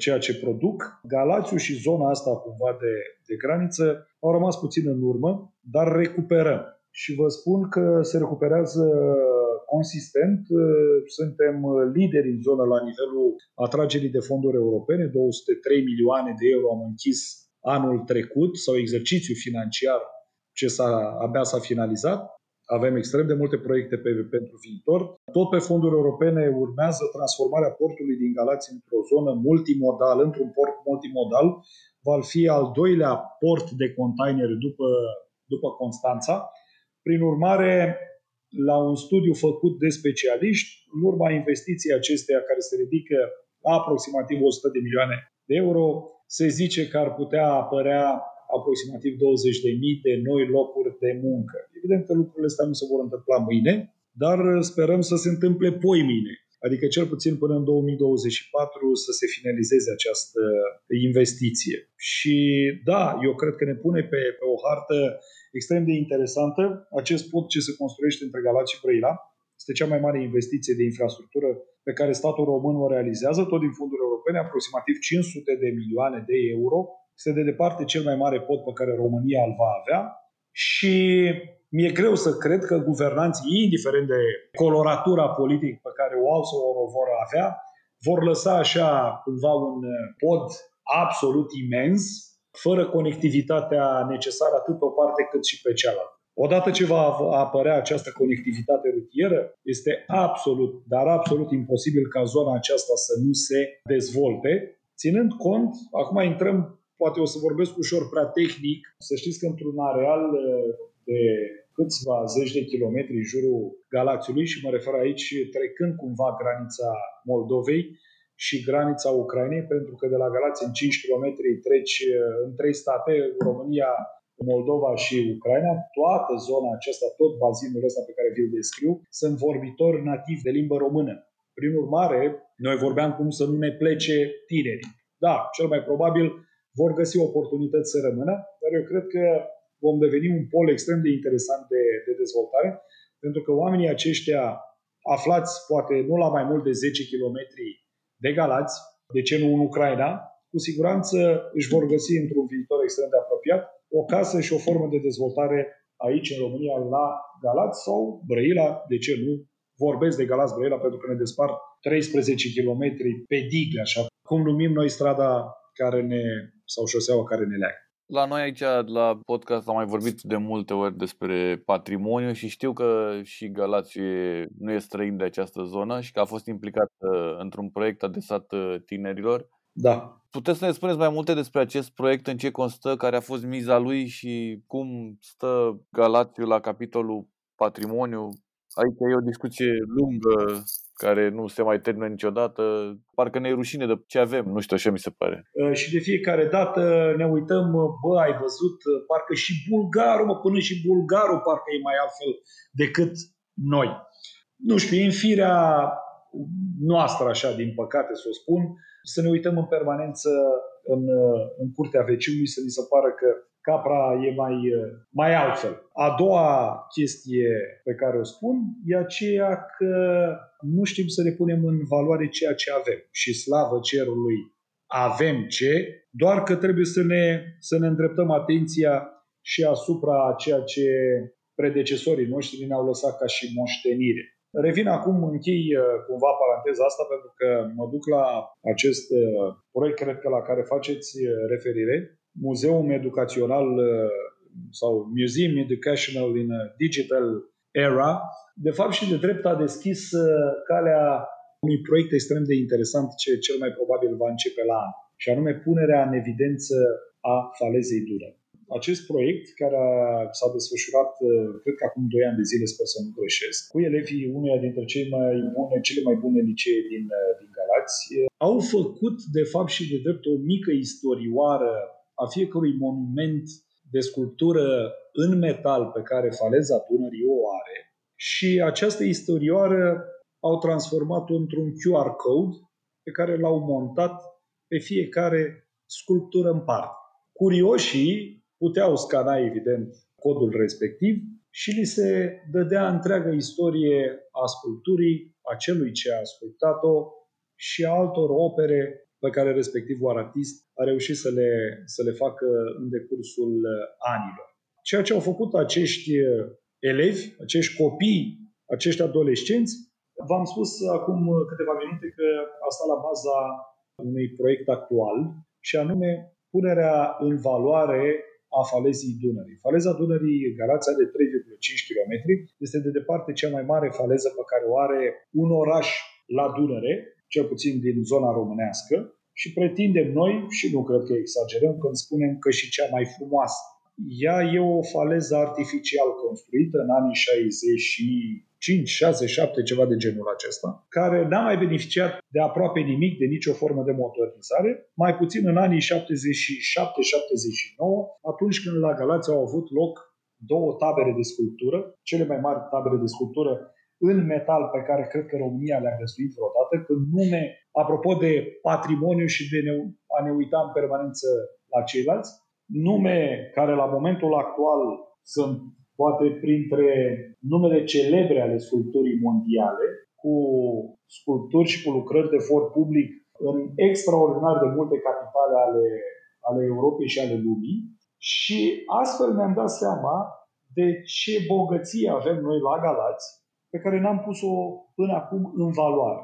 ceea ce produc. Galațiu și zona asta cumva de, de graniță au rămas puțin în urmă, dar recuperăm. Și vă spun că se recuperează consistent. Uh, suntem uh, lideri în zonă la nivelul atragerii de fonduri europene. 203 milioane de euro am închis anul trecut sau exercițiu financiar ce s-a, abia s-a finalizat. Avem extrem de multe proiecte pe, pentru viitor. Tot pe fonduri europene urmează transformarea portului din Galați într-o zonă multimodală, într-un port multimodal, va fi al doilea port de containeri după, după Constanța. Prin urmare, la un studiu făcut de specialiști, în urma investiției acesteia care se ridică la aproximativ 100 de milioane de euro, se zice că ar putea apărea aproximativ 20.000 de noi locuri de muncă. Evident că lucrurile astea nu se vor întâmpla mâine, dar sperăm să se întâmple poi mâine. Adică cel puțin până în 2024 să se finalizeze această investiție. Și da, eu cred că ne pune pe, pe o hartă extrem de interesantă acest pod ce se construiește între Galați și Brăila. Este cea mai mare investiție de infrastructură pe care statul român o realizează, tot din fonduri europene, aproximativ 500 de milioane de euro. Este de departe cel mai mare pod pe care România îl va avea și mi-e greu să cred că guvernanții, indiferent de coloratura politică pe care o au sau o vor avea, vor lăsa așa cumva un pod absolut imens, fără conectivitatea necesară atât pe o parte cât și pe cealaltă. Odată ce va apărea această conectivitate rutieră, este absolut, dar absolut imposibil ca zona aceasta să nu se dezvolte, ținând cont, acum intrăm, poate o să vorbesc ușor prea tehnic, să știți că într-un areal de câțiva zeci de kilometri în jurul Galațiului și mă refer aici trecând cumva granița Moldovei și granița Ucrainei, pentru că de la Galați în 5 km treci în trei state, România, Moldova și Ucraina, toată zona aceasta, tot bazinul ăsta pe care vi-l descriu, sunt vorbitori nativi de limbă română. Prin urmare, noi vorbeam cum să nu ne plece tinerii. Da, cel mai probabil vor găsi oportunități să rămână, dar eu cred că vom deveni un pol extrem de interesant de, de dezvoltare, pentru că oamenii aceștia aflați poate nu la mai mult de 10 km de Galați, de ce nu în Ucraina, cu siguranță își vor găsi într-un viitor extrem de apropiat o casă și o formă de dezvoltare aici în România la Galați sau Brăila, de ce nu? Vorbesc de Galați Brăila pentru că ne despart 13 km pe dig, așa cum numim noi strada care ne, sau șoseaua care ne leagă. La noi aici, la podcast, am mai vorbit de multe ori despre patrimoniu și știu că și Galați nu e străin de această zonă și că a fost implicat uh, într-un proiect adresat uh, tinerilor. Da. Puteți să ne spuneți mai multe despre acest proiect, în ce constă, care a fost miza lui și cum stă Galațiu la capitolul patrimoniu? Aici e o discuție lungă care nu se mai termină niciodată. Parcă ne e rușine de ce avem, nu știu, așa mi se pare. Uh, și de fiecare dată ne uităm, bă, ai văzut, uh, parcă și bulgarul, mă, până și bulgarul parcă e mai altfel decât noi. Nu știu, e în firea noastră, așa, din păcate să o spun, să ne uităm în permanență în, uh, în curtea vecinului, să ni se pară că capra e mai, mai altfel. A doua chestie pe care o spun e aceea că nu știm să ne punem în valoare ceea ce avem. Și slavă cerului avem ce, doar că trebuie să ne, să ne îndreptăm atenția și asupra ceea ce predecesorii noștri ne-au lăsat ca și moștenire. Revin acum, închei uh, cumva paranteza asta pentru că mă duc la acest uh, proiect, cred că la care faceți uh, referire, Muzeum Educațional sau Museum Educational in a Digital Era, de fapt și de drept a deschis calea unui proiect extrem de interesant ce cel mai probabil va începe la an, și anume punerea în evidență a falezei Dunăre acest proiect, care s-a desfășurat, uh, cred că acum 2 ani de zile, sper să nu greșesc, cu elevii uneia dintre cei mai bune, cele mai bune licee din, uh, din Galați, uh, au făcut, de fapt și de drept, o mică istorioară a fiecărui monument de sculptură în metal pe care faleza Dunării o are și această istorioară au transformat-o într-un QR code pe care l-au montat pe fiecare sculptură în parte. Curioșii puteau scana, evident, codul respectiv și li se dădea întreaga istorie a sculpturii, a celui ce a sculptat-o și a altor opere pe care respectivul artist a reușit să le, să le facă în decursul anilor. Ceea ce au făcut acești elevi, acești copii, acești adolescenți, v-am spus acum câteva minute că asta la baza unui proiect actual și anume punerea în valoare a falezii Dunării. Faleza Dunării, Galația de 3,5 km, este de departe cea mai mare faleză pe care o are un oraș la Dunăre, cel puțin din zona românească, și pretindem noi, și nu cred că exagerăm când spunem că și cea mai frumoasă. Ea e o faleză artificial construită în anii 65, 6, 7, ceva de genul acesta, care n-a mai beneficiat de aproape nimic, de nicio formă de modernizare, mai puțin în anii 77-79, atunci când la Galați au avut loc două tabere de sculptură, cele mai mari tabere de sculptură în metal pe care cred că România le-a găsuit vreodată, când nume, apropo de patrimoniu și de ne, a ne uita în permanență la ceilalți, nume care la momentul actual sunt poate printre numele celebre ale sculpturii mondiale, cu sculpturi și cu lucrări de for public în extraordinar de multe capitale ale, ale Europei și ale lumii. Și astfel ne-am dat seama de ce bogăție avem noi la Galați, pe care n-am pus-o până acum în valoare.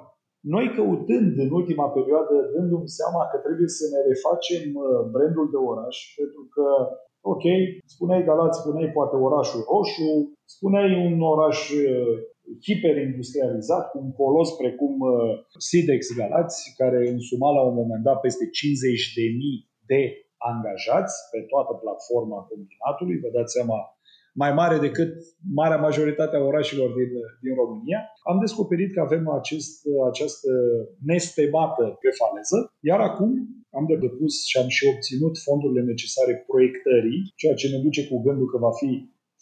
Noi căutând în ultima perioadă, dându-mi seama că trebuie să ne refacem uh, brandul de oraș, pentru că, ok, spuneai Galați, spuneai poate orașul roșu, spuneai un oraș uh, hiperindustrializat, cu un colos precum uh, Sidex Galați, care însuma la un moment dat peste 50.000 de angajați pe toată platforma combinatului. Vă dați seama mai mare decât marea majoritate a orașelor din, din România, am descoperit că avem acest, această nestemată pe faleză, iar acum am de depus și am și obținut fondurile necesare proiectării, ceea ce ne duce cu gândul că va fi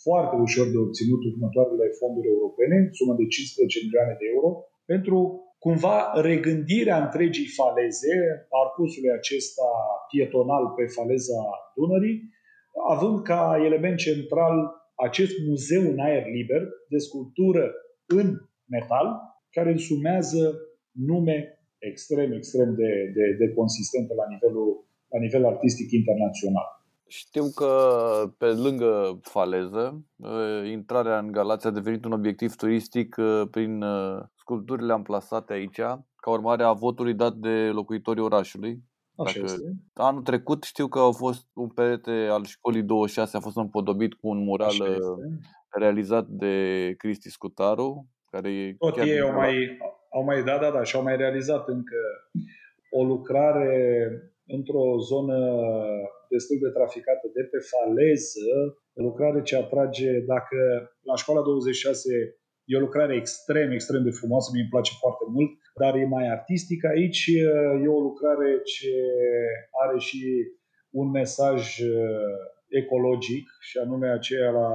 foarte ușor de obținut următoarele fonduri europene, sumă de 15 milioane de euro, pentru cumva regândirea întregii faleze, parcursului acesta pietonal pe faleza Dunării, având ca element central acest muzeu în aer liber de sculptură în metal, care însumează nume extrem, extrem de, de, de consistente la, nivelul, la nivel artistic internațional. Știu că pe lângă faleză, ă, intrarea în Galați a devenit un obiectiv turistic ă, prin ă, sculpturile amplasate aici, ca urmare a votului dat de locuitorii orașului. Așa este. Anul trecut știu că au fost un perete al școlii 26 a fost împodobit cu un mural realizat de Cristi Scutaru, care e Tot chiar ei au mai, au mai, da, da, da, și au mai realizat încă o lucrare într-o zonă destul de traficată de pe faleză, lucrare ce atrage, dacă la școala 26 e o lucrare extrem, extrem de frumoasă, mi-e place foarte mult, dar e mai artistic. Aici e o lucrare ce are și un mesaj ecologic, și anume aceea la,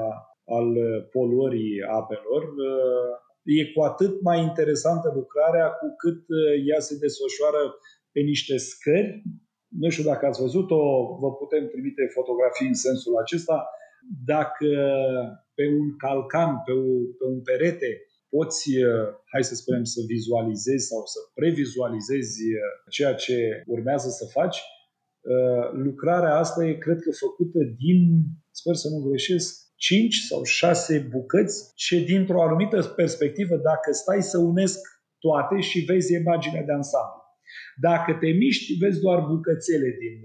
al poluării apelor. E cu atât mai interesantă lucrarea cu cât ea se desfășoară pe niște scări nu știu dacă ați văzut-o, vă putem trimite fotografii în sensul acesta. Dacă pe un calcan, pe, o, pe un perete, poți, uh, hai să spunem, să vizualizezi sau să previzualizezi uh, ceea ce urmează să faci, uh, lucrarea asta e, cred că, făcută din, sper să nu greșesc, 5 sau 6 bucăți ce dintr-o anumită perspectivă, dacă stai să unesc toate și vezi imaginea de ansamblu. Dacă te miști, vezi doar bucățele din,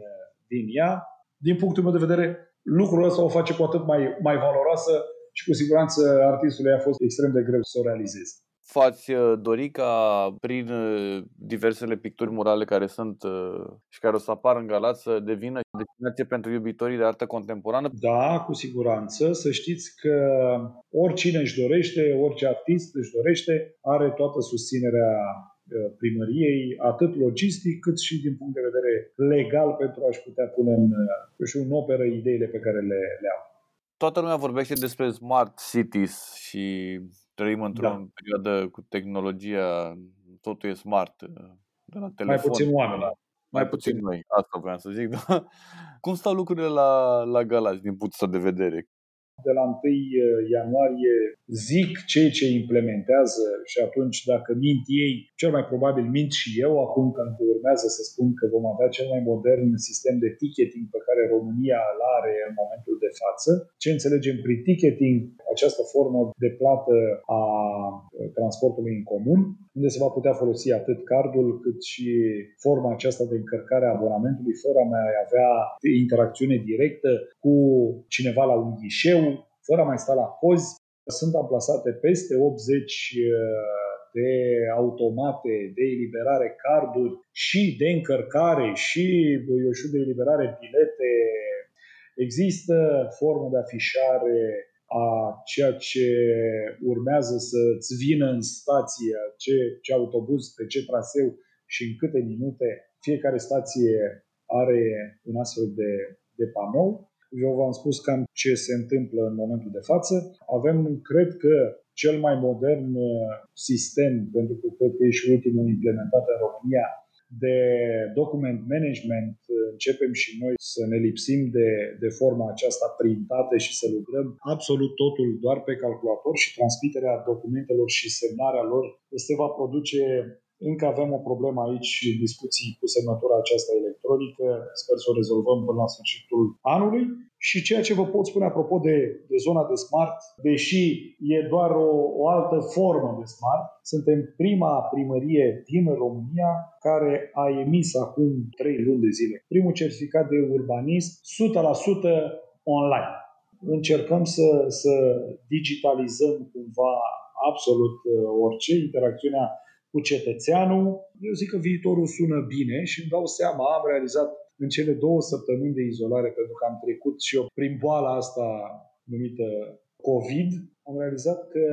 din ea. Din punctul meu de vedere, lucrul ăsta o face cu atât mai, mai valoroasă și cu siguranță artistului a fost extrem de greu să o realizeze. V-ați uh, dori ca prin uh, diversele picturi murale care sunt uh, și care o să apară în Galați să devină destinație pentru iubitorii de artă contemporană? Da, cu siguranță. Să știți că oricine își dorește, orice artist își dorește, are toată susținerea Uh, primăriei, atât logistic cât și din punct de vedere legal pentru a-și putea pune în, uh, și în operă ideile pe care le, le au. Toată lumea vorbește despre smart cities și trăim într-o da. perioadă cu tehnologia, totul e smart, uh, de la telefon. Mai puțin oameni. Mai, mai puțin, puțin noi, asta vreau să zic. Da? Cum stau lucrurile la, la Galați din punctul de vedere? De la 1 uh, ianuarie zic cei ce implementează și atunci dacă mint ei, cel mai probabil mint și eu acum când urmează să spun că vom avea cel mai modern sistem de ticketing pe care România îl are în momentul de față. Ce înțelegem prin ticketing? Această formă de plată a uh, transportului în comun, unde se va putea folosi atât cardul cât și forma aceasta de încărcare a abonamentului fără a mai avea interacțiune directă cu cineva la un ghișeu, fără a mai sta la cozi. Sunt amplasate peste 80 uh, de automate, de eliberare carduri și de încărcare și, eu știu, de eliberare bilete. Există formă de afișare a ceea ce urmează să-ți vină în stație, ce, ce autobuz, pe ce traseu și în câte minute. Fiecare stație are un astfel de, de panou. Eu v-am spus cam ce se întâmplă în momentul de față. Avem, cred că, cel mai modern uh, sistem, pentru că cred că e și ultimul implementat în România, de document management. Începem și noi să ne lipsim de, de forma aceasta printată și să lucrăm absolut totul doar pe calculator și transmiterea documentelor și semnarea lor se va produce încă avem o problemă aici și discuții cu semnătura aceasta electronică. Sper să o rezolvăm până la sfârșitul anului. Și ceea ce vă pot spune apropo de, de zona de smart, deși e doar o, o altă formă de smart, suntem prima primărie din România care a emis acum 3 luni de zile primul certificat de urbanism 100% online. Încercăm să, să digitalizăm cumva absolut uh, orice, interacțiunea cu cetățeanul. Eu zic că viitorul sună bine și îmi dau seama, am realizat în cele două săptămâni de izolare, pentru că am trecut și eu prin boala asta numită COVID, am realizat că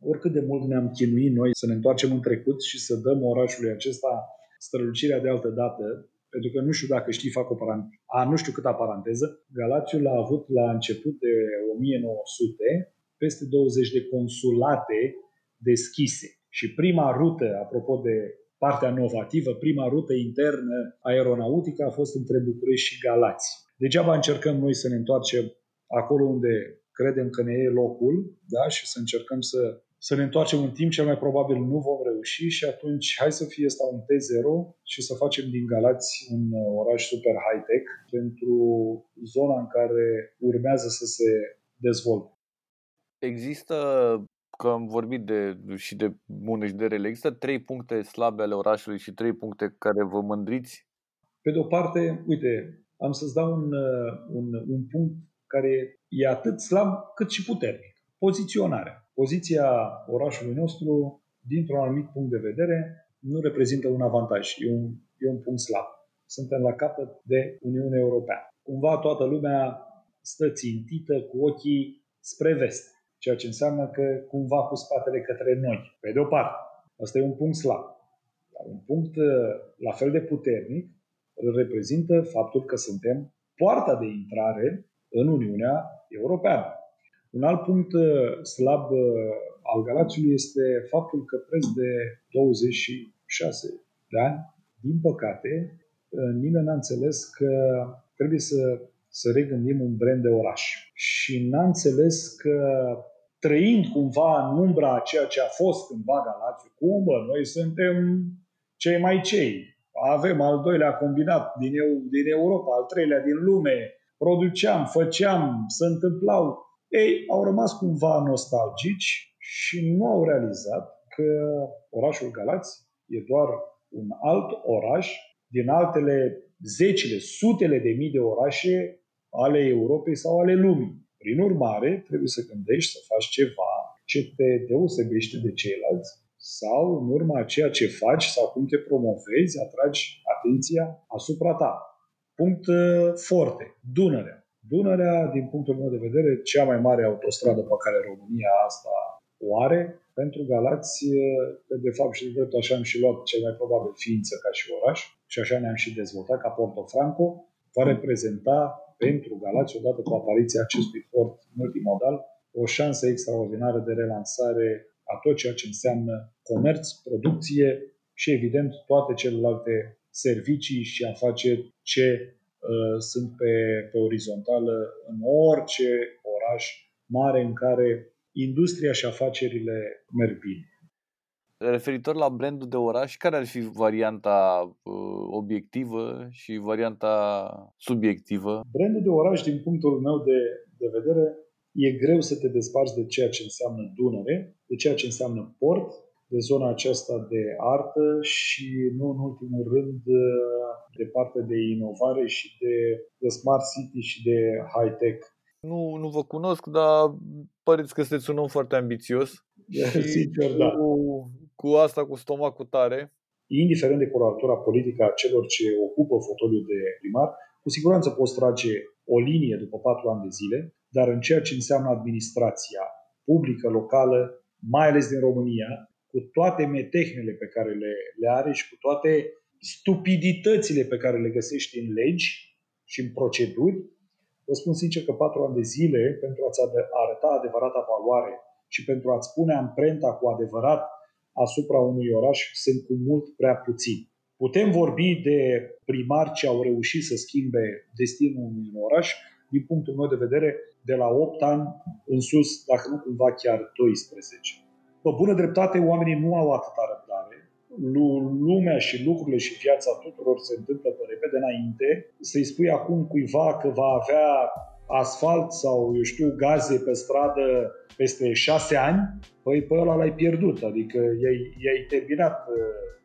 oricât de mult ne-am chinuit noi să ne întoarcem în trecut și să dăm orașului acesta strălucirea de altă dată, pentru că nu știu dacă știi, fac o paranteză, a, nu știu câta paranteză, Galațiul a avut la început de 1900 peste 20 de consulate deschise. Și prima rută, apropo de partea novativă, prima rută internă aeronautică a fost între București și Galați. Degeaba încercăm noi să ne întoarcem acolo unde credem că ne e locul da? și să încercăm să, să ne întoarcem în timp, cel mai probabil nu vom reuși și atunci hai să fie asta un T0 și să facem din Galați un oraș super high-tech pentru zona în care urmează să se dezvolte. Există că am vorbit de, și de bune și de rele. Există trei puncte slabe ale orașului și trei puncte care vă mândriți? Pe de o parte, uite, am să-ți dau un, uh, un, un punct care e atât slab cât și puternic. Poziționarea. Poziția orașului nostru, dintr-un anumit punct de vedere, nu reprezintă un avantaj. E un, e un punct slab. Suntem la capăt de Uniunea Europeană. Cumva toată lumea stă țintită cu ochii spre vest ceea ce înseamnă că cumva cu spatele către noi, pe de o parte. Asta e un punct slab. Dar un punct uh, la fel de puternic îl reprezintă faptul că suntem poarta de intrare în Uniunea Europeană. Un alt punct uh, slab uh, al Galațiului este faptul că preț de 26 de ani, din păcate, nimeni n-a înțeles că trebuie să să regândim un brand de oraș. Și n-a înțeles că trăind cumva în umbra a ceea ce a fost cândva Galațiu, cum bă, noi suntem cei mai cei. Avem al doilea combinat din, Eu, din Europa, al treilea din lume, produceam, făceam, se întâmplau. Ei, au rămas cumva nostalgici și nu au realizat că orașul Galați e doar un alt oraș din altele zecile, sutele de mii de orașe ale Europei sau ale lumii. Prin urmare, trebuie să gândești să faci ceva ce te deosebește de ceilalți sau în urma a ceea ce faci sau cum te promovezi, atragi atenția asupra ta. Punct uh, foarte. Dunărea. Dunărea, din punctul meu de vedere, cea mai mare autostradă pe care România asta o are. Pentru Galați, uh, de fapt și de drept așa am și luat cel mai probabil ființă ca și oraș și așa ne-am și dezvoltat ca Portofranco, va reprezenta pentru Galați, odată cu apariția acestui port multimodal, o șansă extraordinară de relansare a tot ceea ce înseamnă comerț, producție și, evident, toate celelalte servicii și afaceri ce uh, sunt pe, pe orizontală în orice oraș mare în care industria și afacerile merg bine. Referitor la brandul de oraș, care ar fi varianta uh, obiectivă și varianta subiectivă? Brandul de oraș, din punctul meu de, de vedere, e greu să te desparți de ceea ce înseamnă Dunăre, de ceea ce înseamnă port, de zona aceasta de artă și, nu în ultimul rând, de partea de inovare și de, de smart city și de high-tech. Nu, nu vă cunosc, dar păreți că sunteți un om foarte ambițios. Și Sincer, da cu asta, cu stomacul tare. indiferent de coloratura politică a celor ce ocupă fotoliul de primar, cu siguranță poți trage o linie după patru ani de zile, dar în ceea ce înseamnă administrația publică, locală, mai ales din România, cu toate metehnele pe care le, le are și cu toate stupiditățile pe care le găsești în legi și în proceduri, vă spun sincer că patru ani de zile pentru a-ți ade- arăta adevărata valoare și pentru a-ți pune amprenta cu adevărat asupra unui oraș sunt cu mult prea puțini. Putem vorbi de primari ce au reușit să schimbe destinul unui oraș, din punctul meu de vedere, de la 8 ani în sus, dacă nu cumva chiar 12. Pe bună dreptate, oamenii nu au atâta răbdare. Lu- Lumea și lucrurile și viața tuturor se întâmplă pe repede înainte. Să-i spui acum cuiva că va avea asfalt sau, eu știu, gaze pe stradă peste șase ani, păi pe ăla l-ai pierdut. Adică i-ai, i-ai terminat,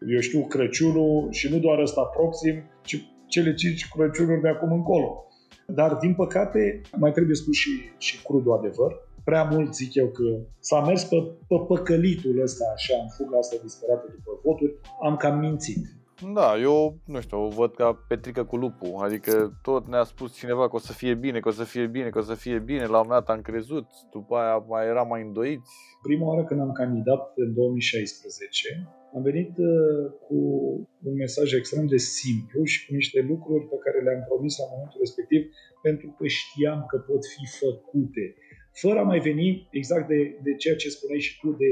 eu știu, Crăciunul și nu doar ăsta proxim, ci cele cinci Crăciunuri de acum încolo. Dar, din păcate, mai trebuie spus și, și crudul adevăr. Prea mult zic eu că s-a mers pe, pe păcălitul ăsta, așa, în fuga asta disperată după voturi, am cam mințit. Da, eu, nu știu, o văd ca Petrică cu lupul. Adică tot ne-a spus cineva că o să fie bine, că o să fie bine, că o să fie bine. La un moment dat am crezut, după aia mai era mai îndoiți. Prima oară când am candidat în 2016, am venit uh, cu un mesaj extrem de simplu și cu niște lucruri pe care le-am promis la momentul respectiv pentru că știam că pot fi făcute. Fără a mai veni exact de, de ceea ce spuneai și tu, de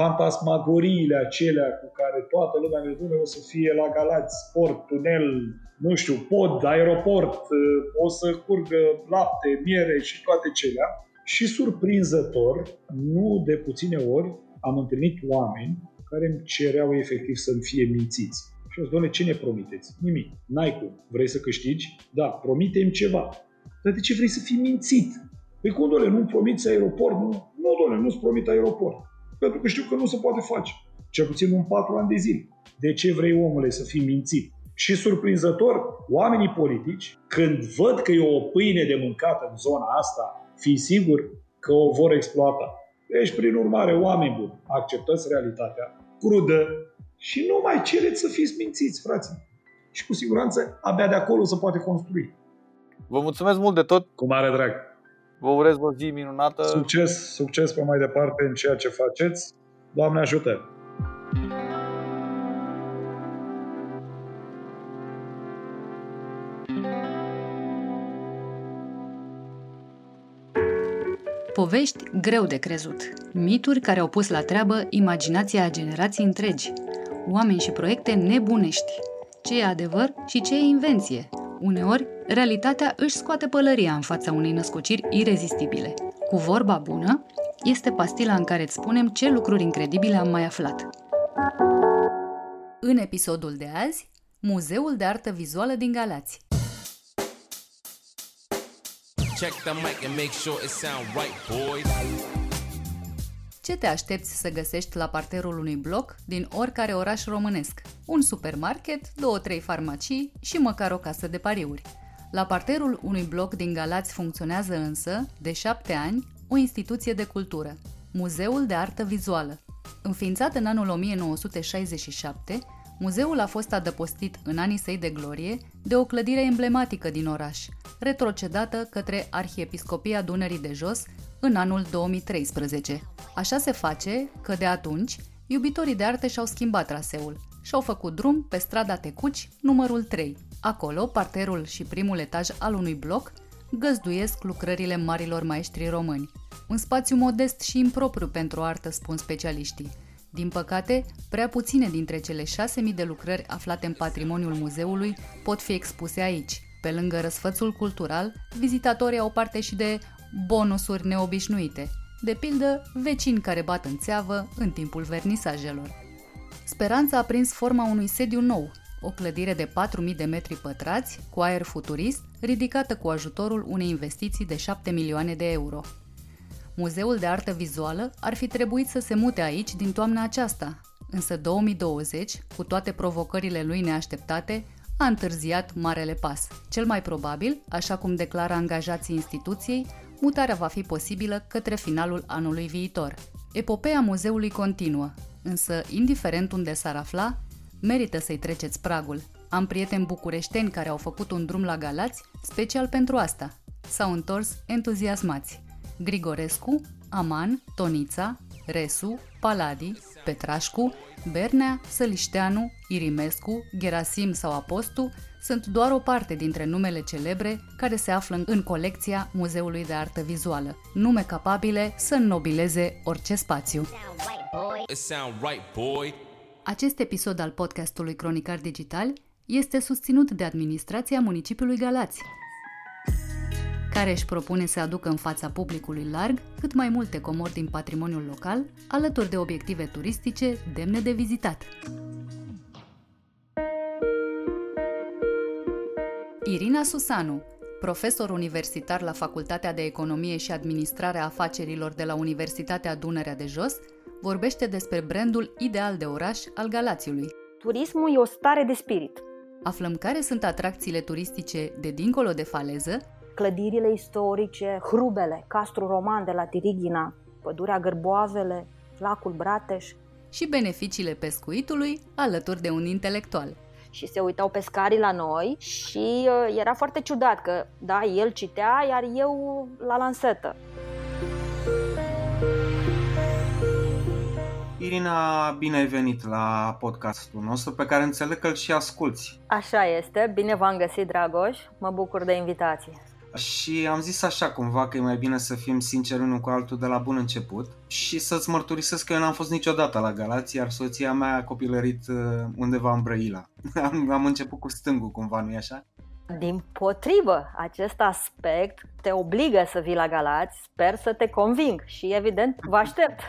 fantasmagoriile acelea cu care toată lumea ne spune o să fie la Galați, sport, tunel, nu știu, pod, aeroport, uh, o să curgă lapte, miere și toate celea. Și surprinzător, nu de puține ori, am întâlnit oameni care îmi cereau efectiv să-mi fie mințiți. Și eu zic, doamne, ce ne promiteți? Nimic. N-ai cum. Vrei să câștigi? Da, promite-mi ceva. Dar de ce vrei să fii mințit? Păi cum, doamne, nu-mi promiți aeroport? Nu, nu doamne, nu-ți promit aeroport. Pentru că știu că nu se poate face. Cel puțin în patru ani de zile. De ce vrei, omule, să fii mințit? Și surprinzător, oamenii politici, când văd că e o pâine de mâncat în zona asta, fii sigur că o vor exploata. Deci, prin urmare, oameni buni, acceptați realitatea crudă și nu mai cereți să fiți mințiți, frații. Și cu siguranță, abia de acolo se poate construi. Vă mulțumesc mult de tot. Cu mare drag. Vă urez o zi minunată. Succes, succes pe mai departe în ceea ce faceți. Doamne ajută! Povești greu de crezut. Mituri care au pus la treabă imaginația a generații întregi. Oameni și proiecte nebunești. Ce e adevăr și ce e invenție. Uneori, realitatea își scoate pălăria în fața unei născociri irezistibile. Cu vorba bună, este pastila în care îți spunem ce lucruri incredibile am mai aflat. În episodul de azi, Muzeul de Artă Vizuală din Galați. Check the mic and make sure it sound right, boys. Ce te aștepți să găsești la parterul unui bloc din oricare oraș românesc? Un supermarket, două-trei farmacii și măcar o casă de pariuri. La parterul unui bloc din Galați funcționează însă, de șapte ani, o instituție de cultură, Muzeul de Artă Vizuală. Înființat în anul 1967, muzeul a fost adăpostit în anii săi de glorie de o clădire emblematică din oraș, retrocedată către Arhiepiscopia Dunării de Jos în anul 2013. Așa se face că de atunci iubitorii de arte și-au schimbat traseul și au făcut drum pe strada Tecuci, numărul 3. Acolo, parterul și primul etaj al unui bloc găzduiesc lucrările marilor maestri români. Un spațiu modest și impropriu pentru artă, spun specialiștii. Din păcate, prea puține dintre cele 6.000 de lucrări aflate în patrimoniul muzeului pot fi expuse aici. Pe lângă răsfățul cultural, vizitatorii au parte și de bonusuri neobișnuite, de pildă vecini care bat în țeavă în timpul vernisajelor. Speranța a prins forma unui sediu nou, o clădire de 4.000 de metri pătrați, cu aer futurist, ridicată cu ajutorul unei investiții de 7 milioane de euro. Muzeul de artă vizuală ar fi trebuit să se mute aici din toamna aceasta, însă 2020, cu toate provocările lui neașteptate, a întârziat marele pas. Cel mai probabil, așa cum declară angajații instituției, mutarea va fi posibilă către finalul anului viitor. Epopeea muzeului continuă. însă, indiferent unde s-ar afla, merită să-i treceți pragul. Am prieteni bucureșteni care au făcut un drum la Galați special pentru asta. S-au întors entuziasmați. Grigorescu, Aman, Tonița, Resu, Paladi, Petrașcu, Bernea, Sălișteanu, Irimescu, Gerasim sau Apostu sunt doar o parte dintre numele celebre care se află în colecția Muzeului de Artă Vizuală, nume capabile să înnobileze orice spațiu. It sound right, boy. Acest episod al podcastului Cronicar Digital este susținut de administrația municipiului Galați, care își propune să aducă în fața publicului larg cât mai multe comori din patrimoniul local, alături de obiective turistice demne de vizitat. Irina Susanu, profesor universitar la Facultatea de Economie și Administrare a Afacerilor de la Universitatea Dunărea de Jos, vorbește despre brandul ideal de oraș al Galațiului. Turismul e o stare de spirit. Aflăm care sunt atracțiile turistice de dincolo de faleză, Clădirile istorice, hrubele, Castru Roman de la Tirighina, pădurea Gărboavele, lacul Brateș și beneficiile pescuitului alături de un intelectual. și se uitau pescarii la noi și uh, era foarte ciudat că, da, el citea, iar eu la lansetă. Irina, bine ai venit la podcastul nostru pe care înțeleg că îl și asculți. Așa este, bine v-am găsit, Dragoș, mă bucur de invitație. Și am zis așa cumva că e mai bine să fim sinceri unul cu altul de la bun început și să-ți mărturisesc că eu n-am fost niciodată la Galați, iar soția mea a copilărit uh, undeva în Brăila. Am, am început cu stângul cumva, nu-i așa? Din potrivă, acest aspect te obligă să vii la Galați, sper să te conving și evident vă aștept.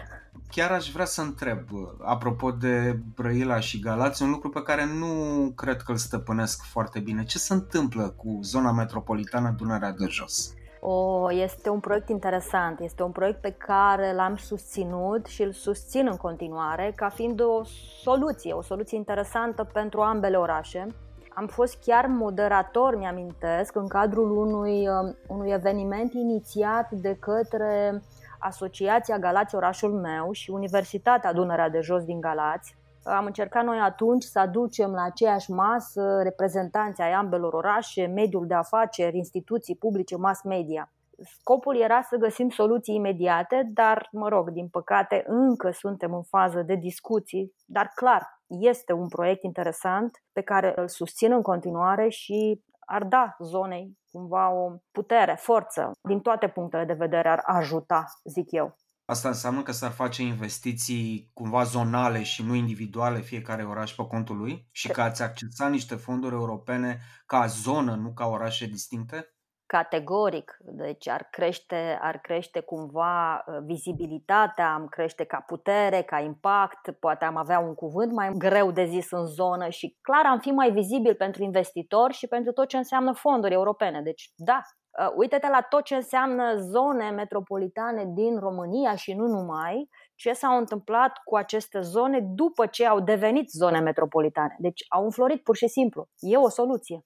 Chiar aș vrea să întreb, uh, apropo de Brăila și Galați, un lucru pe care nu cred că îl stăpânesc foarte bine. Ce se întâmplă cu zona metropolitană Dunărea de Jos? O, este un proiect interesant, este un proiect pe care l-am susținut și îl susțin în continuare ca fiind o soluție, o soluție interesantă pentru ambele orașe. Am fost chiar moderator, mi-amintesc, în cadrul unui, um, unui eveniment inițiat de către Asociația Galați Orașul meu și Universitatea Dunărea de Jos din Galați. Am încercat noi atunci să aducem la aceeași masă reprezentanții ai ambelor orașe, mediul de afaceri, instituții publice, mass media. Scopul era să găsim soluții imediate, dar, mă rog, din păcate încă suntem în fază de discuții, dar clar, este un proiect interesant pe care îl susțin în continuare și ar da zonei cumva o putere, forță, din toate punctele de vedere ar ajuta, zic eu. Asta înseamnă că s-ar face investiții cumva zonale și nu individuale fiecare oraș pe contul lui și că ați accesa niște fonduri europene ca zonă, nu ca orașe distincte? Categoric, deci ar crește, ar crește cumva uh, vizibilitatea, am crește ca putere, ca impact, poate am avea un cuvânt mai greu de zis în zonă și clar am fi mai vizibil pentru investitori și pentru tot ce înseamnă fonduri europene. Deci da, Uh, uite-te la tot ce înseamnă zone metropolitane din România și nu numai, ce s-au întâmplat cu aceste zone după ce au devenit zone metropolitane. Deci au înflorit pur și simplu. E o soluție.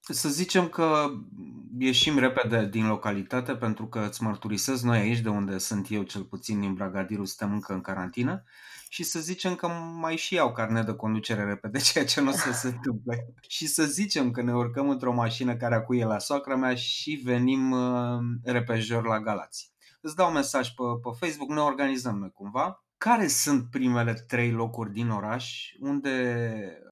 Să zicem că ieșim repede din localitate pentru că îți mărturisesc noi aici de unde sunt eu cel puțin din Bragadiru suntem încă în carantină și să zicem că mai și iau carnet de conducere repede, ceea ce nu o să se întâmple. Și să zicem că ne urcăm într-o mașină care acuie la soacra mea și venim uh, repejor la Galați. Îți dau mesaj pe, pe Facebook, ne organizăm noi cumva. Care sunt primele trei locuri din oraș unde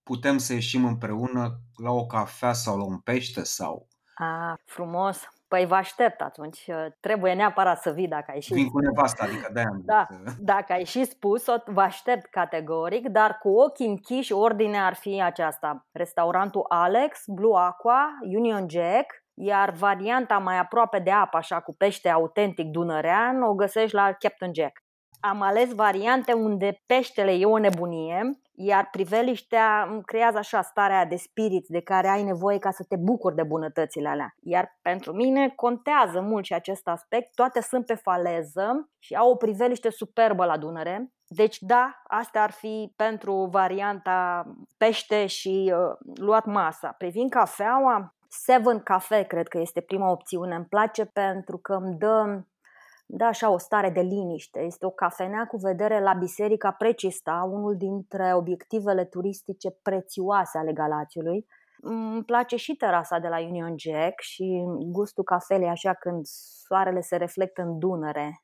putem să ieșim împreună la o cafea sau la un pește sau... A, frumos. Păi vă aștept atunci. Uh, Trebuie neapărat să vii dacă ai și Vin cu nevasta, adică de-aia am Da, zis, uh, dacă ai și spus-o, vă aștept categoric, dar cu ochii închiși, ordinea ar fi aceasta. Restaurantul Alex, Blue Aqua, Union Jack, iar varianta mai aproape de apă, așa cu pește autentic dunărean, o găsești la Captain Jack. Am ales variante unde peștele e o nebunie, iar priveliștea îmi creează așa starea de spirit de care ai nevoie ca să te bucuri de bunătățile alea. Iar pentru mine contează mult și acest aspect. Toate sunt pe faleză și au o priveliște superbă la Dunăre. Deci da, asta ar fi pentru varianta pește și uh, luat masa. Privind cafeaua, Seven Cafe cred că este prima opțiune. Îmi place pentru că îmi dă da așa o stare de liniște. Este o cafenea cu vedere la Biserica Precista, unul dintre obiectivele turistice prețioase ale Galațiului. Îmi place și terasa de la Union Jack și gustul cafelei așa când soarele se reflectă în Dunăre.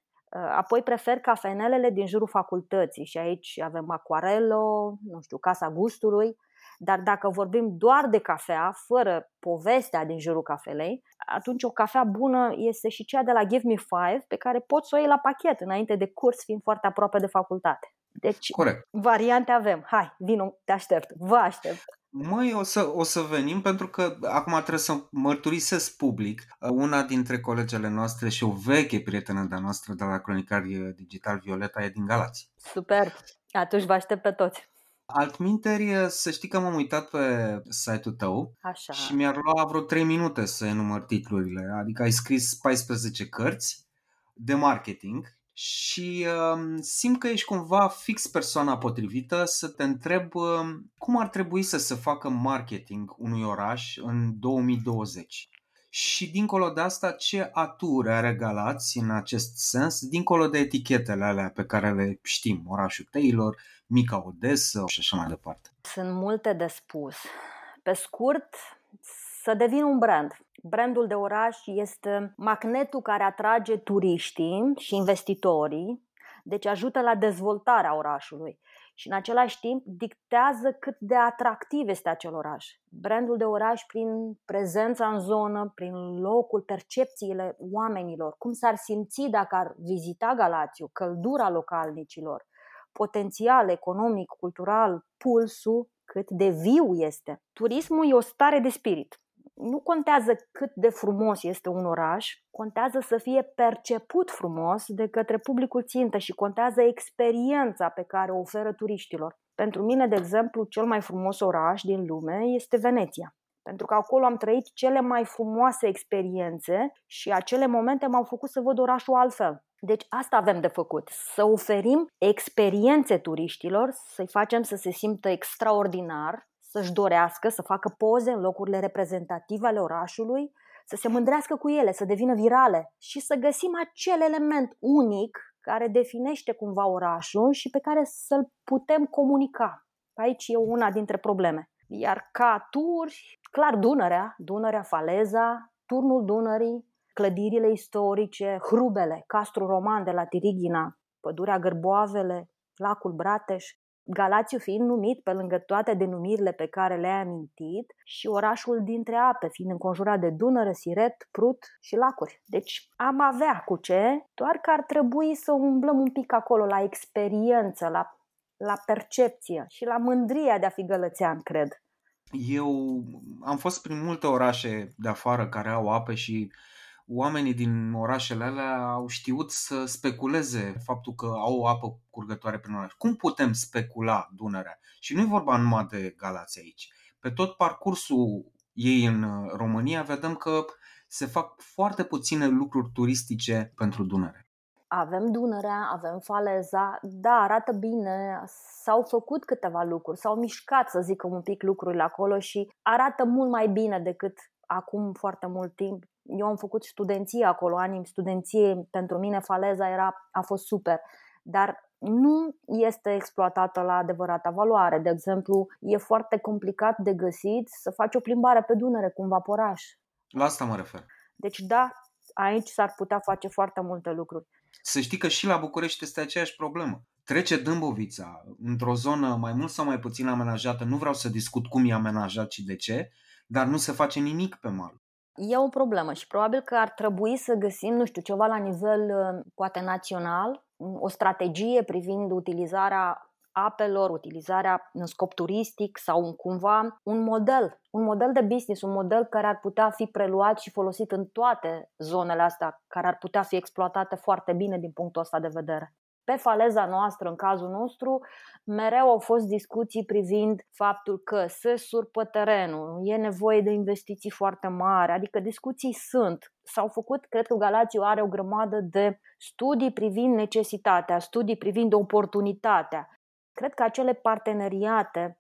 Apoi prefer cafenelele din jurul facultății și aici avem Aquarello, nu știu, Casa Gustului, dar dacă vorbim doar de cafea, fără povestea din jurul cafelei, atunci o cafea bună este și cea de la Give Me Five, pe care poți să o iei la pachet înainte de curs, fiind foarte aproape de facultate. Deci, Corect. variante avem. Hai, vino, te aștept, vă aștept. Măi, o să, o să venim pentru că acum trebuie să mărturisesc public. Una dintre colegele noastre și o veche prietenă de-a noastră de la Cronicari Digital, Violeta, e din Galați. Super. Atunci vă aștept pe toți. Altminteri, să știi că m-am uitat pe site-ul tău Așa. și mi-ar lua vreo 3 minute să enumăr titlurile. Adică ai scris 14 cărți de marketing și uh, simt că ești cumva fix persoana potrivită să te întreb uh, cum ar trebui să se facă marketing unui oraș în 2020. Și dincolo de asta, ce aturi are Galați în acest sens, dincolo de etichetele alea pe care le știm, orașul Taylor, mica Odessa și așa mai departe. Sunt multe de spus. Pe scurt, să devină un brand. Brandul de oraș este magnetul care atrage turiștii și investitorii, deci ajută la dezvoltarea orașului și în același timp dictează cât de atractiv este acel oraș. Brandul de oraș prin prezența în zonă, prin locul, percepțiile oamenilor, cum s-ar simți dacă ar vizita Galațiu, căldura localnicilor, potențial economic, cultural, pulsul, cât de viu este. Turismul e o stare de spirit. Nu contează cât de frumos este un oraș, contează să fie perceput frumos de către publicul țintă și contează experiența pe care o oferă turiștilor. Pentru mine, de exemplu, cel mai frumos oraș din lume este Veneția. Pentru că acolo am trăit cele mai frumoase experiențe și acele momente m-au făcut să văd orașul altfel. Deci asta avem de făcut, să oferim experiențe turiștilor, să-i facem să se simtă extraordinar, să-și dorească să facă poze în locurile reprezentative ale orașului, să se mândrească cu ele, să devină virale și să găsim acel element unic care definește cumva orașul și pe care să-l putem comunica. Aici e una dintre probleme. Iar ca turi, clar Dunărea, Dunărea Faleza, turnul Dunării, clădirile istorice, Hrubele, Castru Roman de la Tirighina, pădurea Gărboavele, lacul Brateș, Galațiu fiind numit pe lângă toate denumirile pe care le-ai amintit și orașul dintre ape, fiind înconjurat de Dunăre, Siret, Prut și lacuri. Deci am avea cu ce, doar că ar trebui să umblăm un pic acolo la experiență, la, la percepție și la mândria de a fi gălățean, cred. Eu am fost prin multe orașe de afară care au apă și oamenii din orașele alea au știut să speculeze faptul că au o apă curgătoare prin oraș. Cum putem specula Dunărea? Și nu e vorba numai de Galați aici. Pe tot parcursul ei în uh, România vedem că se fac foarte puține lucruri turistice pentru Dunăre. Avem Dunărea, avem Faleza, da, arată bine, s-au făcut câteva lucruri, s-au mișcat, să zic un pic lucrurile acolo și arată mult mai bine decât acum foarte mult timp. Eu am făcut studenție acolo, anii studenție, pentru mine Faleza era, a fost super, dar nu este exploatată la adevărata valoare. De exemplu, e foarte complicat de găsit să faci o plimbare pe Dunăre cu un vaporaș. La asta mă refer. Deci da, aici s-ar putea face foarte multe lucruri. Să știi că și la București este aceeași problemă. Trece Dâmbovița într-o zonă mai mult sau mai puțin amenajată, nu vreau să discut cum e amenajat și de ce, dar nu se face nimic pe mal. E o problemă și probabil că ar trebui să găsim, nu știu, ceva la nivel uh, poate național, o strategie privind utilizarea apelor, utilizarea în scop turistic sau un, cumva un model, un model de business, un model care ar putea fi preluat și folosit în toate zonele astea, care ar putea fi exploatate foarte bine din punctul ăsta de vedere. Pe faleza noastră, în cazul nostru, mereu au fost discuții privind faptul că se surpă terenul, e nevoie de investiții foarte mari, adică discuții sunt. S-au făcut, cred că Galațiu are o grămadă de studii privind necesitatea, studii privind oportunitatea. Cred că acele parteneriate,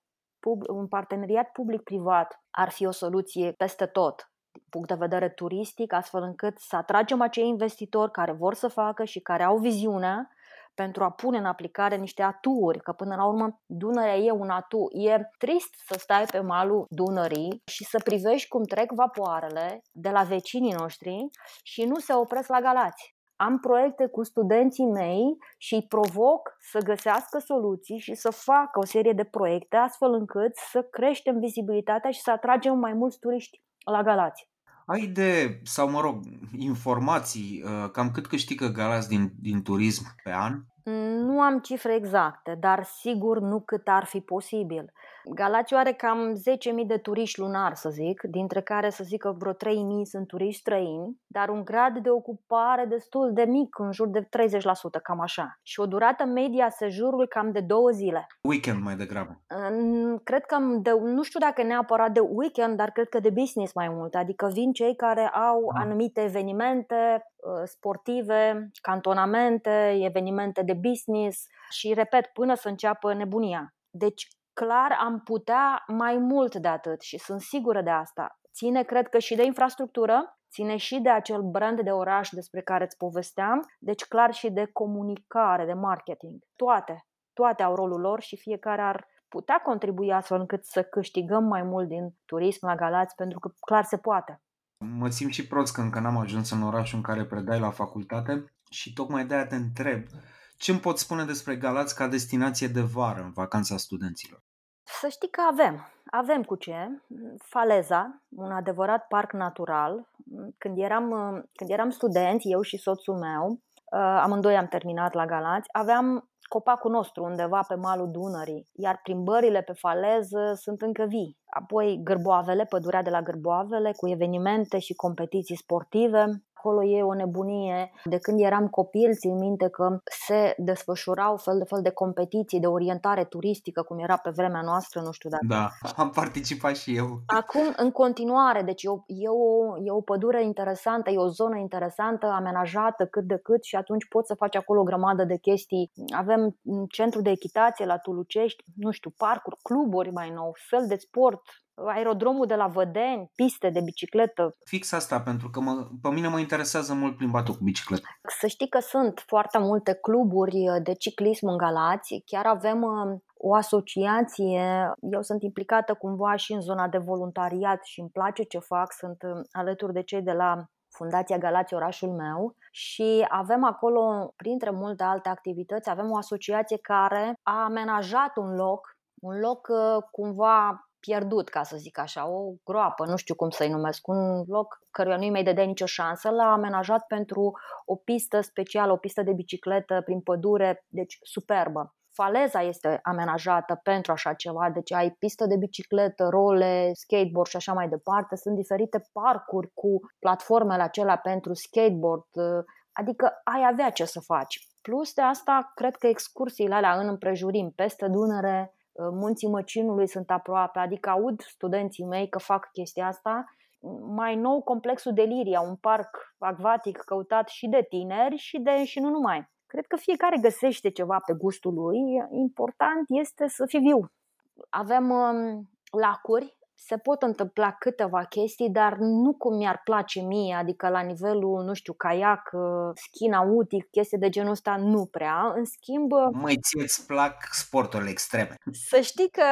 un parteneriat public-privat ar fi o soluție peste tot. punct de vedere turistic, astfel încât să atragem acei investitori care vor să facă și care au viziunea pentru a pune în aplicare niște aturi, că până la urmă Dunărea e un atu. E trist să stai pe malul Dunării și să privești cum trec vapoarele de la vecinii noștri și nu se opresc la Galați. Am proiecte cu studenții mei și îi provoc să găsească soluții și să facă o serie de proiecte astfel încât să creștem vizibilitatea și să atragem mai mulți turiști la Galați. Ai idee, sau mă rog, informații, uh, cam cât câștigă Galați din, din turism pe an? Nu am cifre exacte, dar sigur nu cât ar fi posibil. Galați are cam 10.000 de turiști lunar, să zic, dintre care să zic că vreo 3.000 sunt turiști străini, dar un grad de ocupare destul de mic, în jur de 30%, cam așa. Și o durată media a sejurului cam de două zile. Weekend mai degrabă. În- Cred că de, nu știu dacă neapărat de weekend, dar cred că de business mai mult. Adică vin cei care au Ah. anumite evenimente uh, sportive, cantonamente, evenimente de business și, repet, până să înceapă nebunia. Deci, clar, am putea mai mult de atât și sunt sigură de asta. Ține, cred că, și de infrastructură, ține și de acel brand de oraș despre care îți povesteam, deci clar și de comunicare, de marketing. Toate, toate au rolul lor și fiecare ar putea contribui astfel încât să câștigăm mai mult din turism la Galați, pentru că clar se poate. Mă simt și prost că încă n-am ajuns în orașul în care predai la facultate și tocmai de-aia te întreb ce îmi poți spune despre Galați ca destinație de vară în vacanța studenților? Să știi că avem, avem cu ce. Faleza, un adevărat parc natural. Când eram, când eram studenți, eu și soțul meu, amândoi am terminat la Galați, aveam copacul nostru undeva pe malul Dunării, iar plimbările pe faleză sunt încă vii. Apoi Gârboavele, pădurea de la Gârboavele, cu evenimente și competiții sportive. Acolo e o nebunie. De când eram copil, țin minte că se desfășurau fel de fel de competiții de orientare turistică, cum era pe vremea noastră, nu știu dacă Da, am participat și eu. Acum, în continuare, deci e o, e, o, e o pădure interesantă, e o zonă interesantă, amenajată cât de cât și atunci poți să faci acolo o grămadă de chestii. Avem un centru de echitație la Tulucești, nu știu, parcuri, cluburi mai nou, fel de sport, aerodromul de la Vădeni, piste de bicicletă. Fix asta, pentru că mă, pe mine mă interesează mult plimbatul cu bicicletă. Să știi că sunt foarte multe cluburi de ciclism în Galați, chiar avem uh, o asociație, eu sunt implicată cumva și în zona de voluntariat și îmi place ce fac, sunt uh, alături de cei de la Fundația Galați, orașul meu, și avem acolo, printre multe alte activități, avem o asociație care a amenajat un loc, un loc uh, cumva pierdut, ca să zic așa, o groapă, nu știu cum să-i numesc, un loc căruia nu-i mai dădea nicio șansă, l-a amenajat pentru o pistă specială, o pistă de bicicletă prin pădure, deci superbă. Faleza este amenajată pentru așa ceva, deci ai pistă de bicicletă, role, skateboard și așa mai departe. Sunt diferite parcuri cu platformele acelea pentru skateboard, adică ai avea ce să faci. Plus de asta, cred că excursiile alea în împrejurim, peste Dunăre, munții Măcinului sunt aproape, adică aud studenții mei că fac chestia asta. Mai nou, complexul Deliria, un parc acvatic căutat și de tineri și, de, și nu numai. Cred că fiecare găsește ceva pe gustul lui. Important este să fii viu. Avem um, lacuri, se pot întâmpla câteva chestii, dar nu cum mi-ar place mie, adică la nivelul, nu știu, caiac, schi nautic, chestii de genul ăsta, nu prea. În schimb, Măi, ție îți plac sporturile extreme. să știi că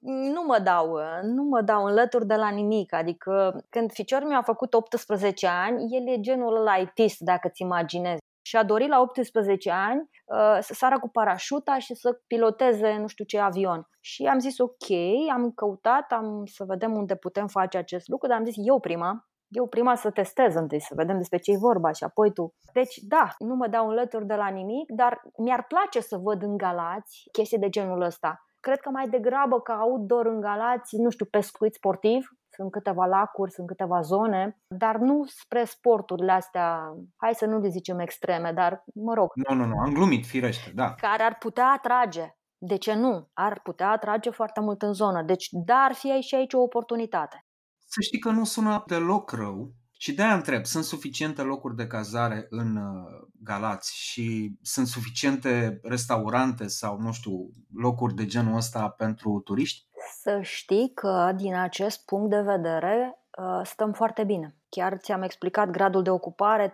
nu mă dau, nu mă dau înlături de la nimic. Adică când ficiorul meu a făcut 18 ani, el e genul ăla ITist, dacă ți imaginezi. Și a dorit la 18 ani uh, să sară cu parașuta și să piloteze nu știu ce avion. Și am zis ok, am căutat, am să vedem unde putem face acest lucru, dar am zis eu prima, eu prima să testez întâi, să vedem despre ce e vorba și apoi tu. Deci da, nu mă dau înlături de la nimic, dar mi-ar place să văd în Galați chestii de genul ăsta. Cred că mai degrabă ca outdoor în Galați, nu știu, pescuit sportiv, sunt câteva lacuri, sunt câteva zone, dar nu spre sporturile astea, hai să nu le zicem extreme, dar mă rog, Nu, nu, nu, am glumit, firește, da. care ar putea atrage. De ce nu? Ar putea atrage foarte mult în zonă. Deci, da, ar fi și aici o oportunitate. Să știi că nu sună deloc rău și de-aia întreb, sunt suficiente locuri de cazare în uh, Galați și sunt suficiente restaurante sau, nu știu, locuri de genul ăsta pentru turiști? Să știi că, din acest punct de vedere, uh, stăm foarte bine. Chiar ți-am explicat gradul de ocupare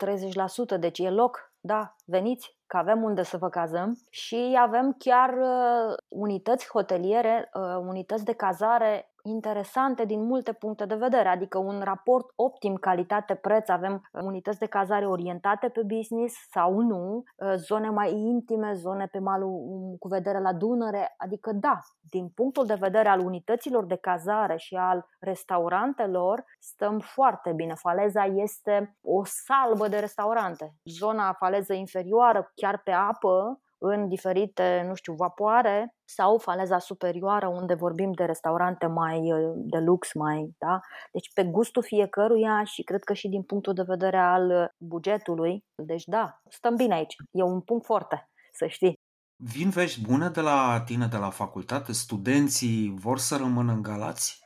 30%, deci e loc, da, veniți, că avem unde să vă cazăm și avem chiar uh, unități hoteliere, uh, unități de cazare interesante din multe puncte de vedere, adică un raport optim calitate-preț, avem uh, unități de cazare orientate pe business sau nu, uh, zone mai intime, zone pe malul um, cu vedere la Dunăre, adică da, din punctul de vedere al unităților de cazare și al restaurantelor, stăm foarte bine. Faleza este o salbă de restaurante. Zona faleză inferioară, chiar pe apă, în diferite, nu știu, vapoare sau faleza superioară unde vorbim de restaurante mai de lux, mai, da? Deci pe gustul fiecăruia și cred că și din punctul de vedere al bugetului. Deci da, stăm bine aici. E un punct foarte, să știi. Vin vești bune de la tine de la facultate? Studenții vor să rămână în Galați?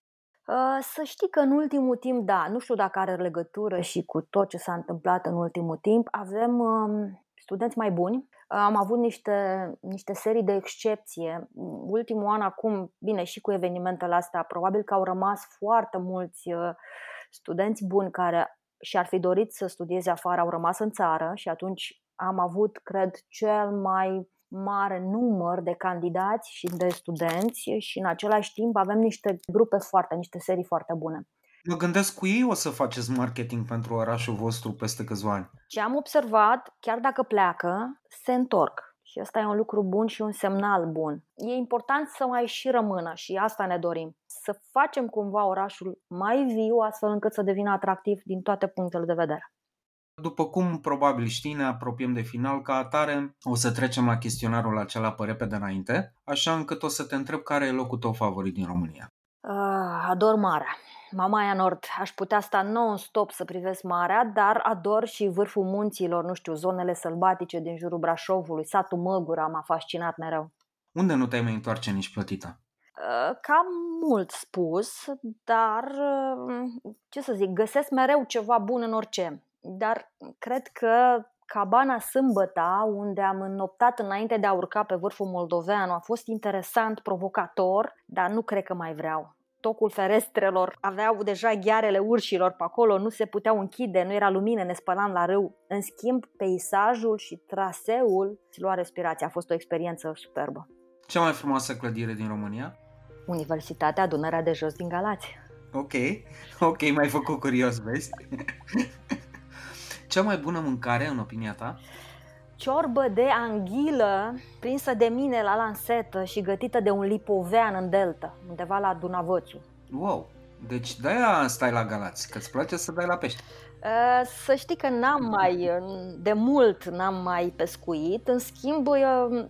Uh, Să știi că în ultimul timp, da, nu știu dacă are legătură și cu tot ce s-a întâmplat în ultimul timp, avem um, studenți mai buni. Am avut niște, niște serii de excepție. Ultimul an acum, bine, și cu evenimentele astea, probabil că au rămas foarte mulți uh, studenți buni care și-ar fi dorit să studieze afară, au rămas în țară și atunci am avut, cred, cel mai mare număr de candidați și de studenți și în același timp avem niște grupe foarte, niște serii foarte bune. Mă gândesc cu ei o să faceți marketing pentru orașul vostru peste câțiva ani. Ce am observat, chiar dacă pleacă, se întorc. Și asta e un lucru bun și un semnal bun. E important să mai și rămână și asta ne dorim. Să facem cumva orașul mai viu, astfel încât să devină atractiv din toate punctele de vedere. După cum probabil știi, ne apropiem de final ca atare, o să trecem la chestionarul acela pe repede înainte, așa încât o să te întreb care e locul tău favorit din România. Uh, ador marea. Mamaia Nord. Aș putea sta non-stop să privesc marea, dar ador și vârful munților, nu știu, zonele sălbatice din jurul Brașovului, satul Măgura m-a fascinat mereu. Unde nu te-ai mai întoarce nici plătită? Uh, Cam mult spus, dar uh, ce să zic, găsesc mereu ceva bun în orice. Dar cred că cabana Sâmbăta, unde am înnoptat înainte de a urca pe vârful Moldoveanu, a fost interesant, provocator, dar nu cred că mai vreau. Tocul ferestrelor aveau deja ghearele urșilor pe acolo, nu se puteau închide, nu era lumină, ne spălam la râu. În schimb, peisajul și traseul îți lua respirația. A fost o experiență superbă. Cea mai frumoasă clădire din România? Universitatea Dunărea de Jos din Galați. Ok, ok, m-ai făcut curios, vezi? Cea mai bună mâncare, în opinia ta? Ciorbă de anghilă prinsă de mine la lansetă și gătită de un lipovean în delta, undeva la Dunavățu. Wow, deci de-aia stai la Galați, că îți place să dai la pește. Uh, Să știi că n-am mai, de mult n-am mai pescuit, în schimb, uh,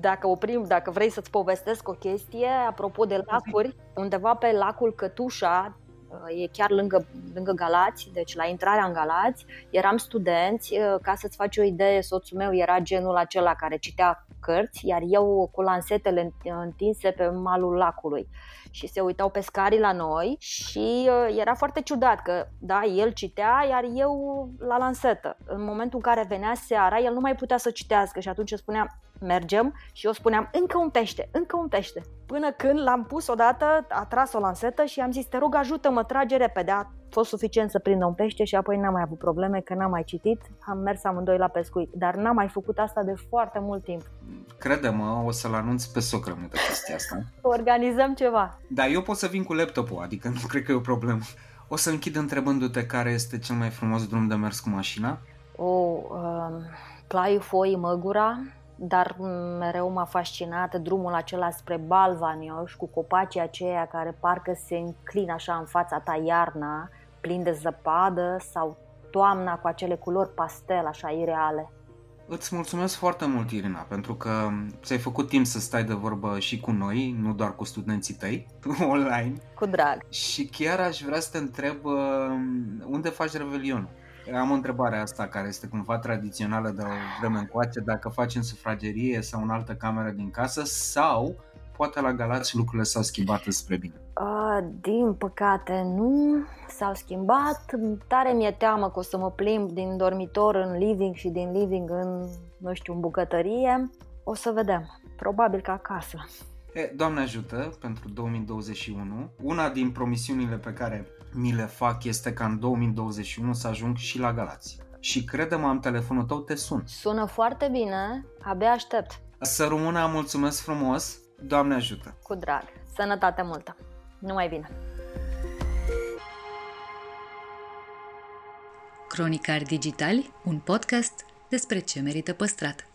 dacă oprim, dacă vrei să-ți povestesc o chestie, apropo de lacuri, undeva pe lacul Cătușa, uh, e chiar lângă, lângă Galați, deci la intrarea în Galați, eram studenți, uh, ca să-ți faci o idee, soțul meu era genul acela care citea cărți, iar eu cu lansetele întinse pe malul lacului și se uitau pescarii la noi și uh, era foarte ciudat că, da, el citea, iar eu la lansetă. În momentul în care venea seara, el nu mai putea să citească și atunci spunea, mergem și eu spuneam, încă un pește, încă un pește. Până când l-am pus odată, a tras o lansetă și am zis, te rog, ajută-mă, trage repede. A fost suficient să prindă un pește și apoi n-am mai avut probleme, că n-am mai citit. Am mers amândoi la pescuit, dar n-am mai făcut asta de foarte mult timp. Crede-mă, o să-l anunț pe socră meu de chestia asta. Organizăm ceva. Dar eu pot să vin cu laptopul, adică nu cred că e o problemă. O să închid întrebându-te care este cel mai frumos drum de mers cu mașina. O, um, Plaiul Foi Măgura, dar mereu m-a fascinat drumul acela spre Balvanioș cu copacii aceia care parcă se înclină așa în fața ta iarna, plin de zăpadă sau toamna cu acele culori pastel așa ireale. Îți mulțumesc foarte mult, Irina, pentru că ți-ai făcut timp să stai de vorbă și cu noi, nu doar cu studenții tăi, online. Cu drag. Și chiar aș vrea să te întreb uh, unde faci Revelionul? Am o întrebare asta care este cumva tradițională de o vreme încoace, dacă faci în sufragerie sau în altă cameră din casă sau poate la Galați lucrurile s-au schimbat spre bine. Uh, din păcate nu s-au schimbat. Tare mi-e teamă că o să mă plimb din dormitor în living și din living în, nu știu, în bucătărie. O să vedem. Probabil că acasă. E, Doamne ajută pentru 2021. Una din promisiunile pe care mi le fac este ca în 2021 să ajung și la Galați. Și crede-mă, am telefonul tău, te sun. Sună foarte bine, abia aștept. Să rămână, mulțumesc frumos, Doamne ajută! Cu drag. Sănătate multă. Numai bine. Cronicari Digitali, un podcast despre ce merită păstrat.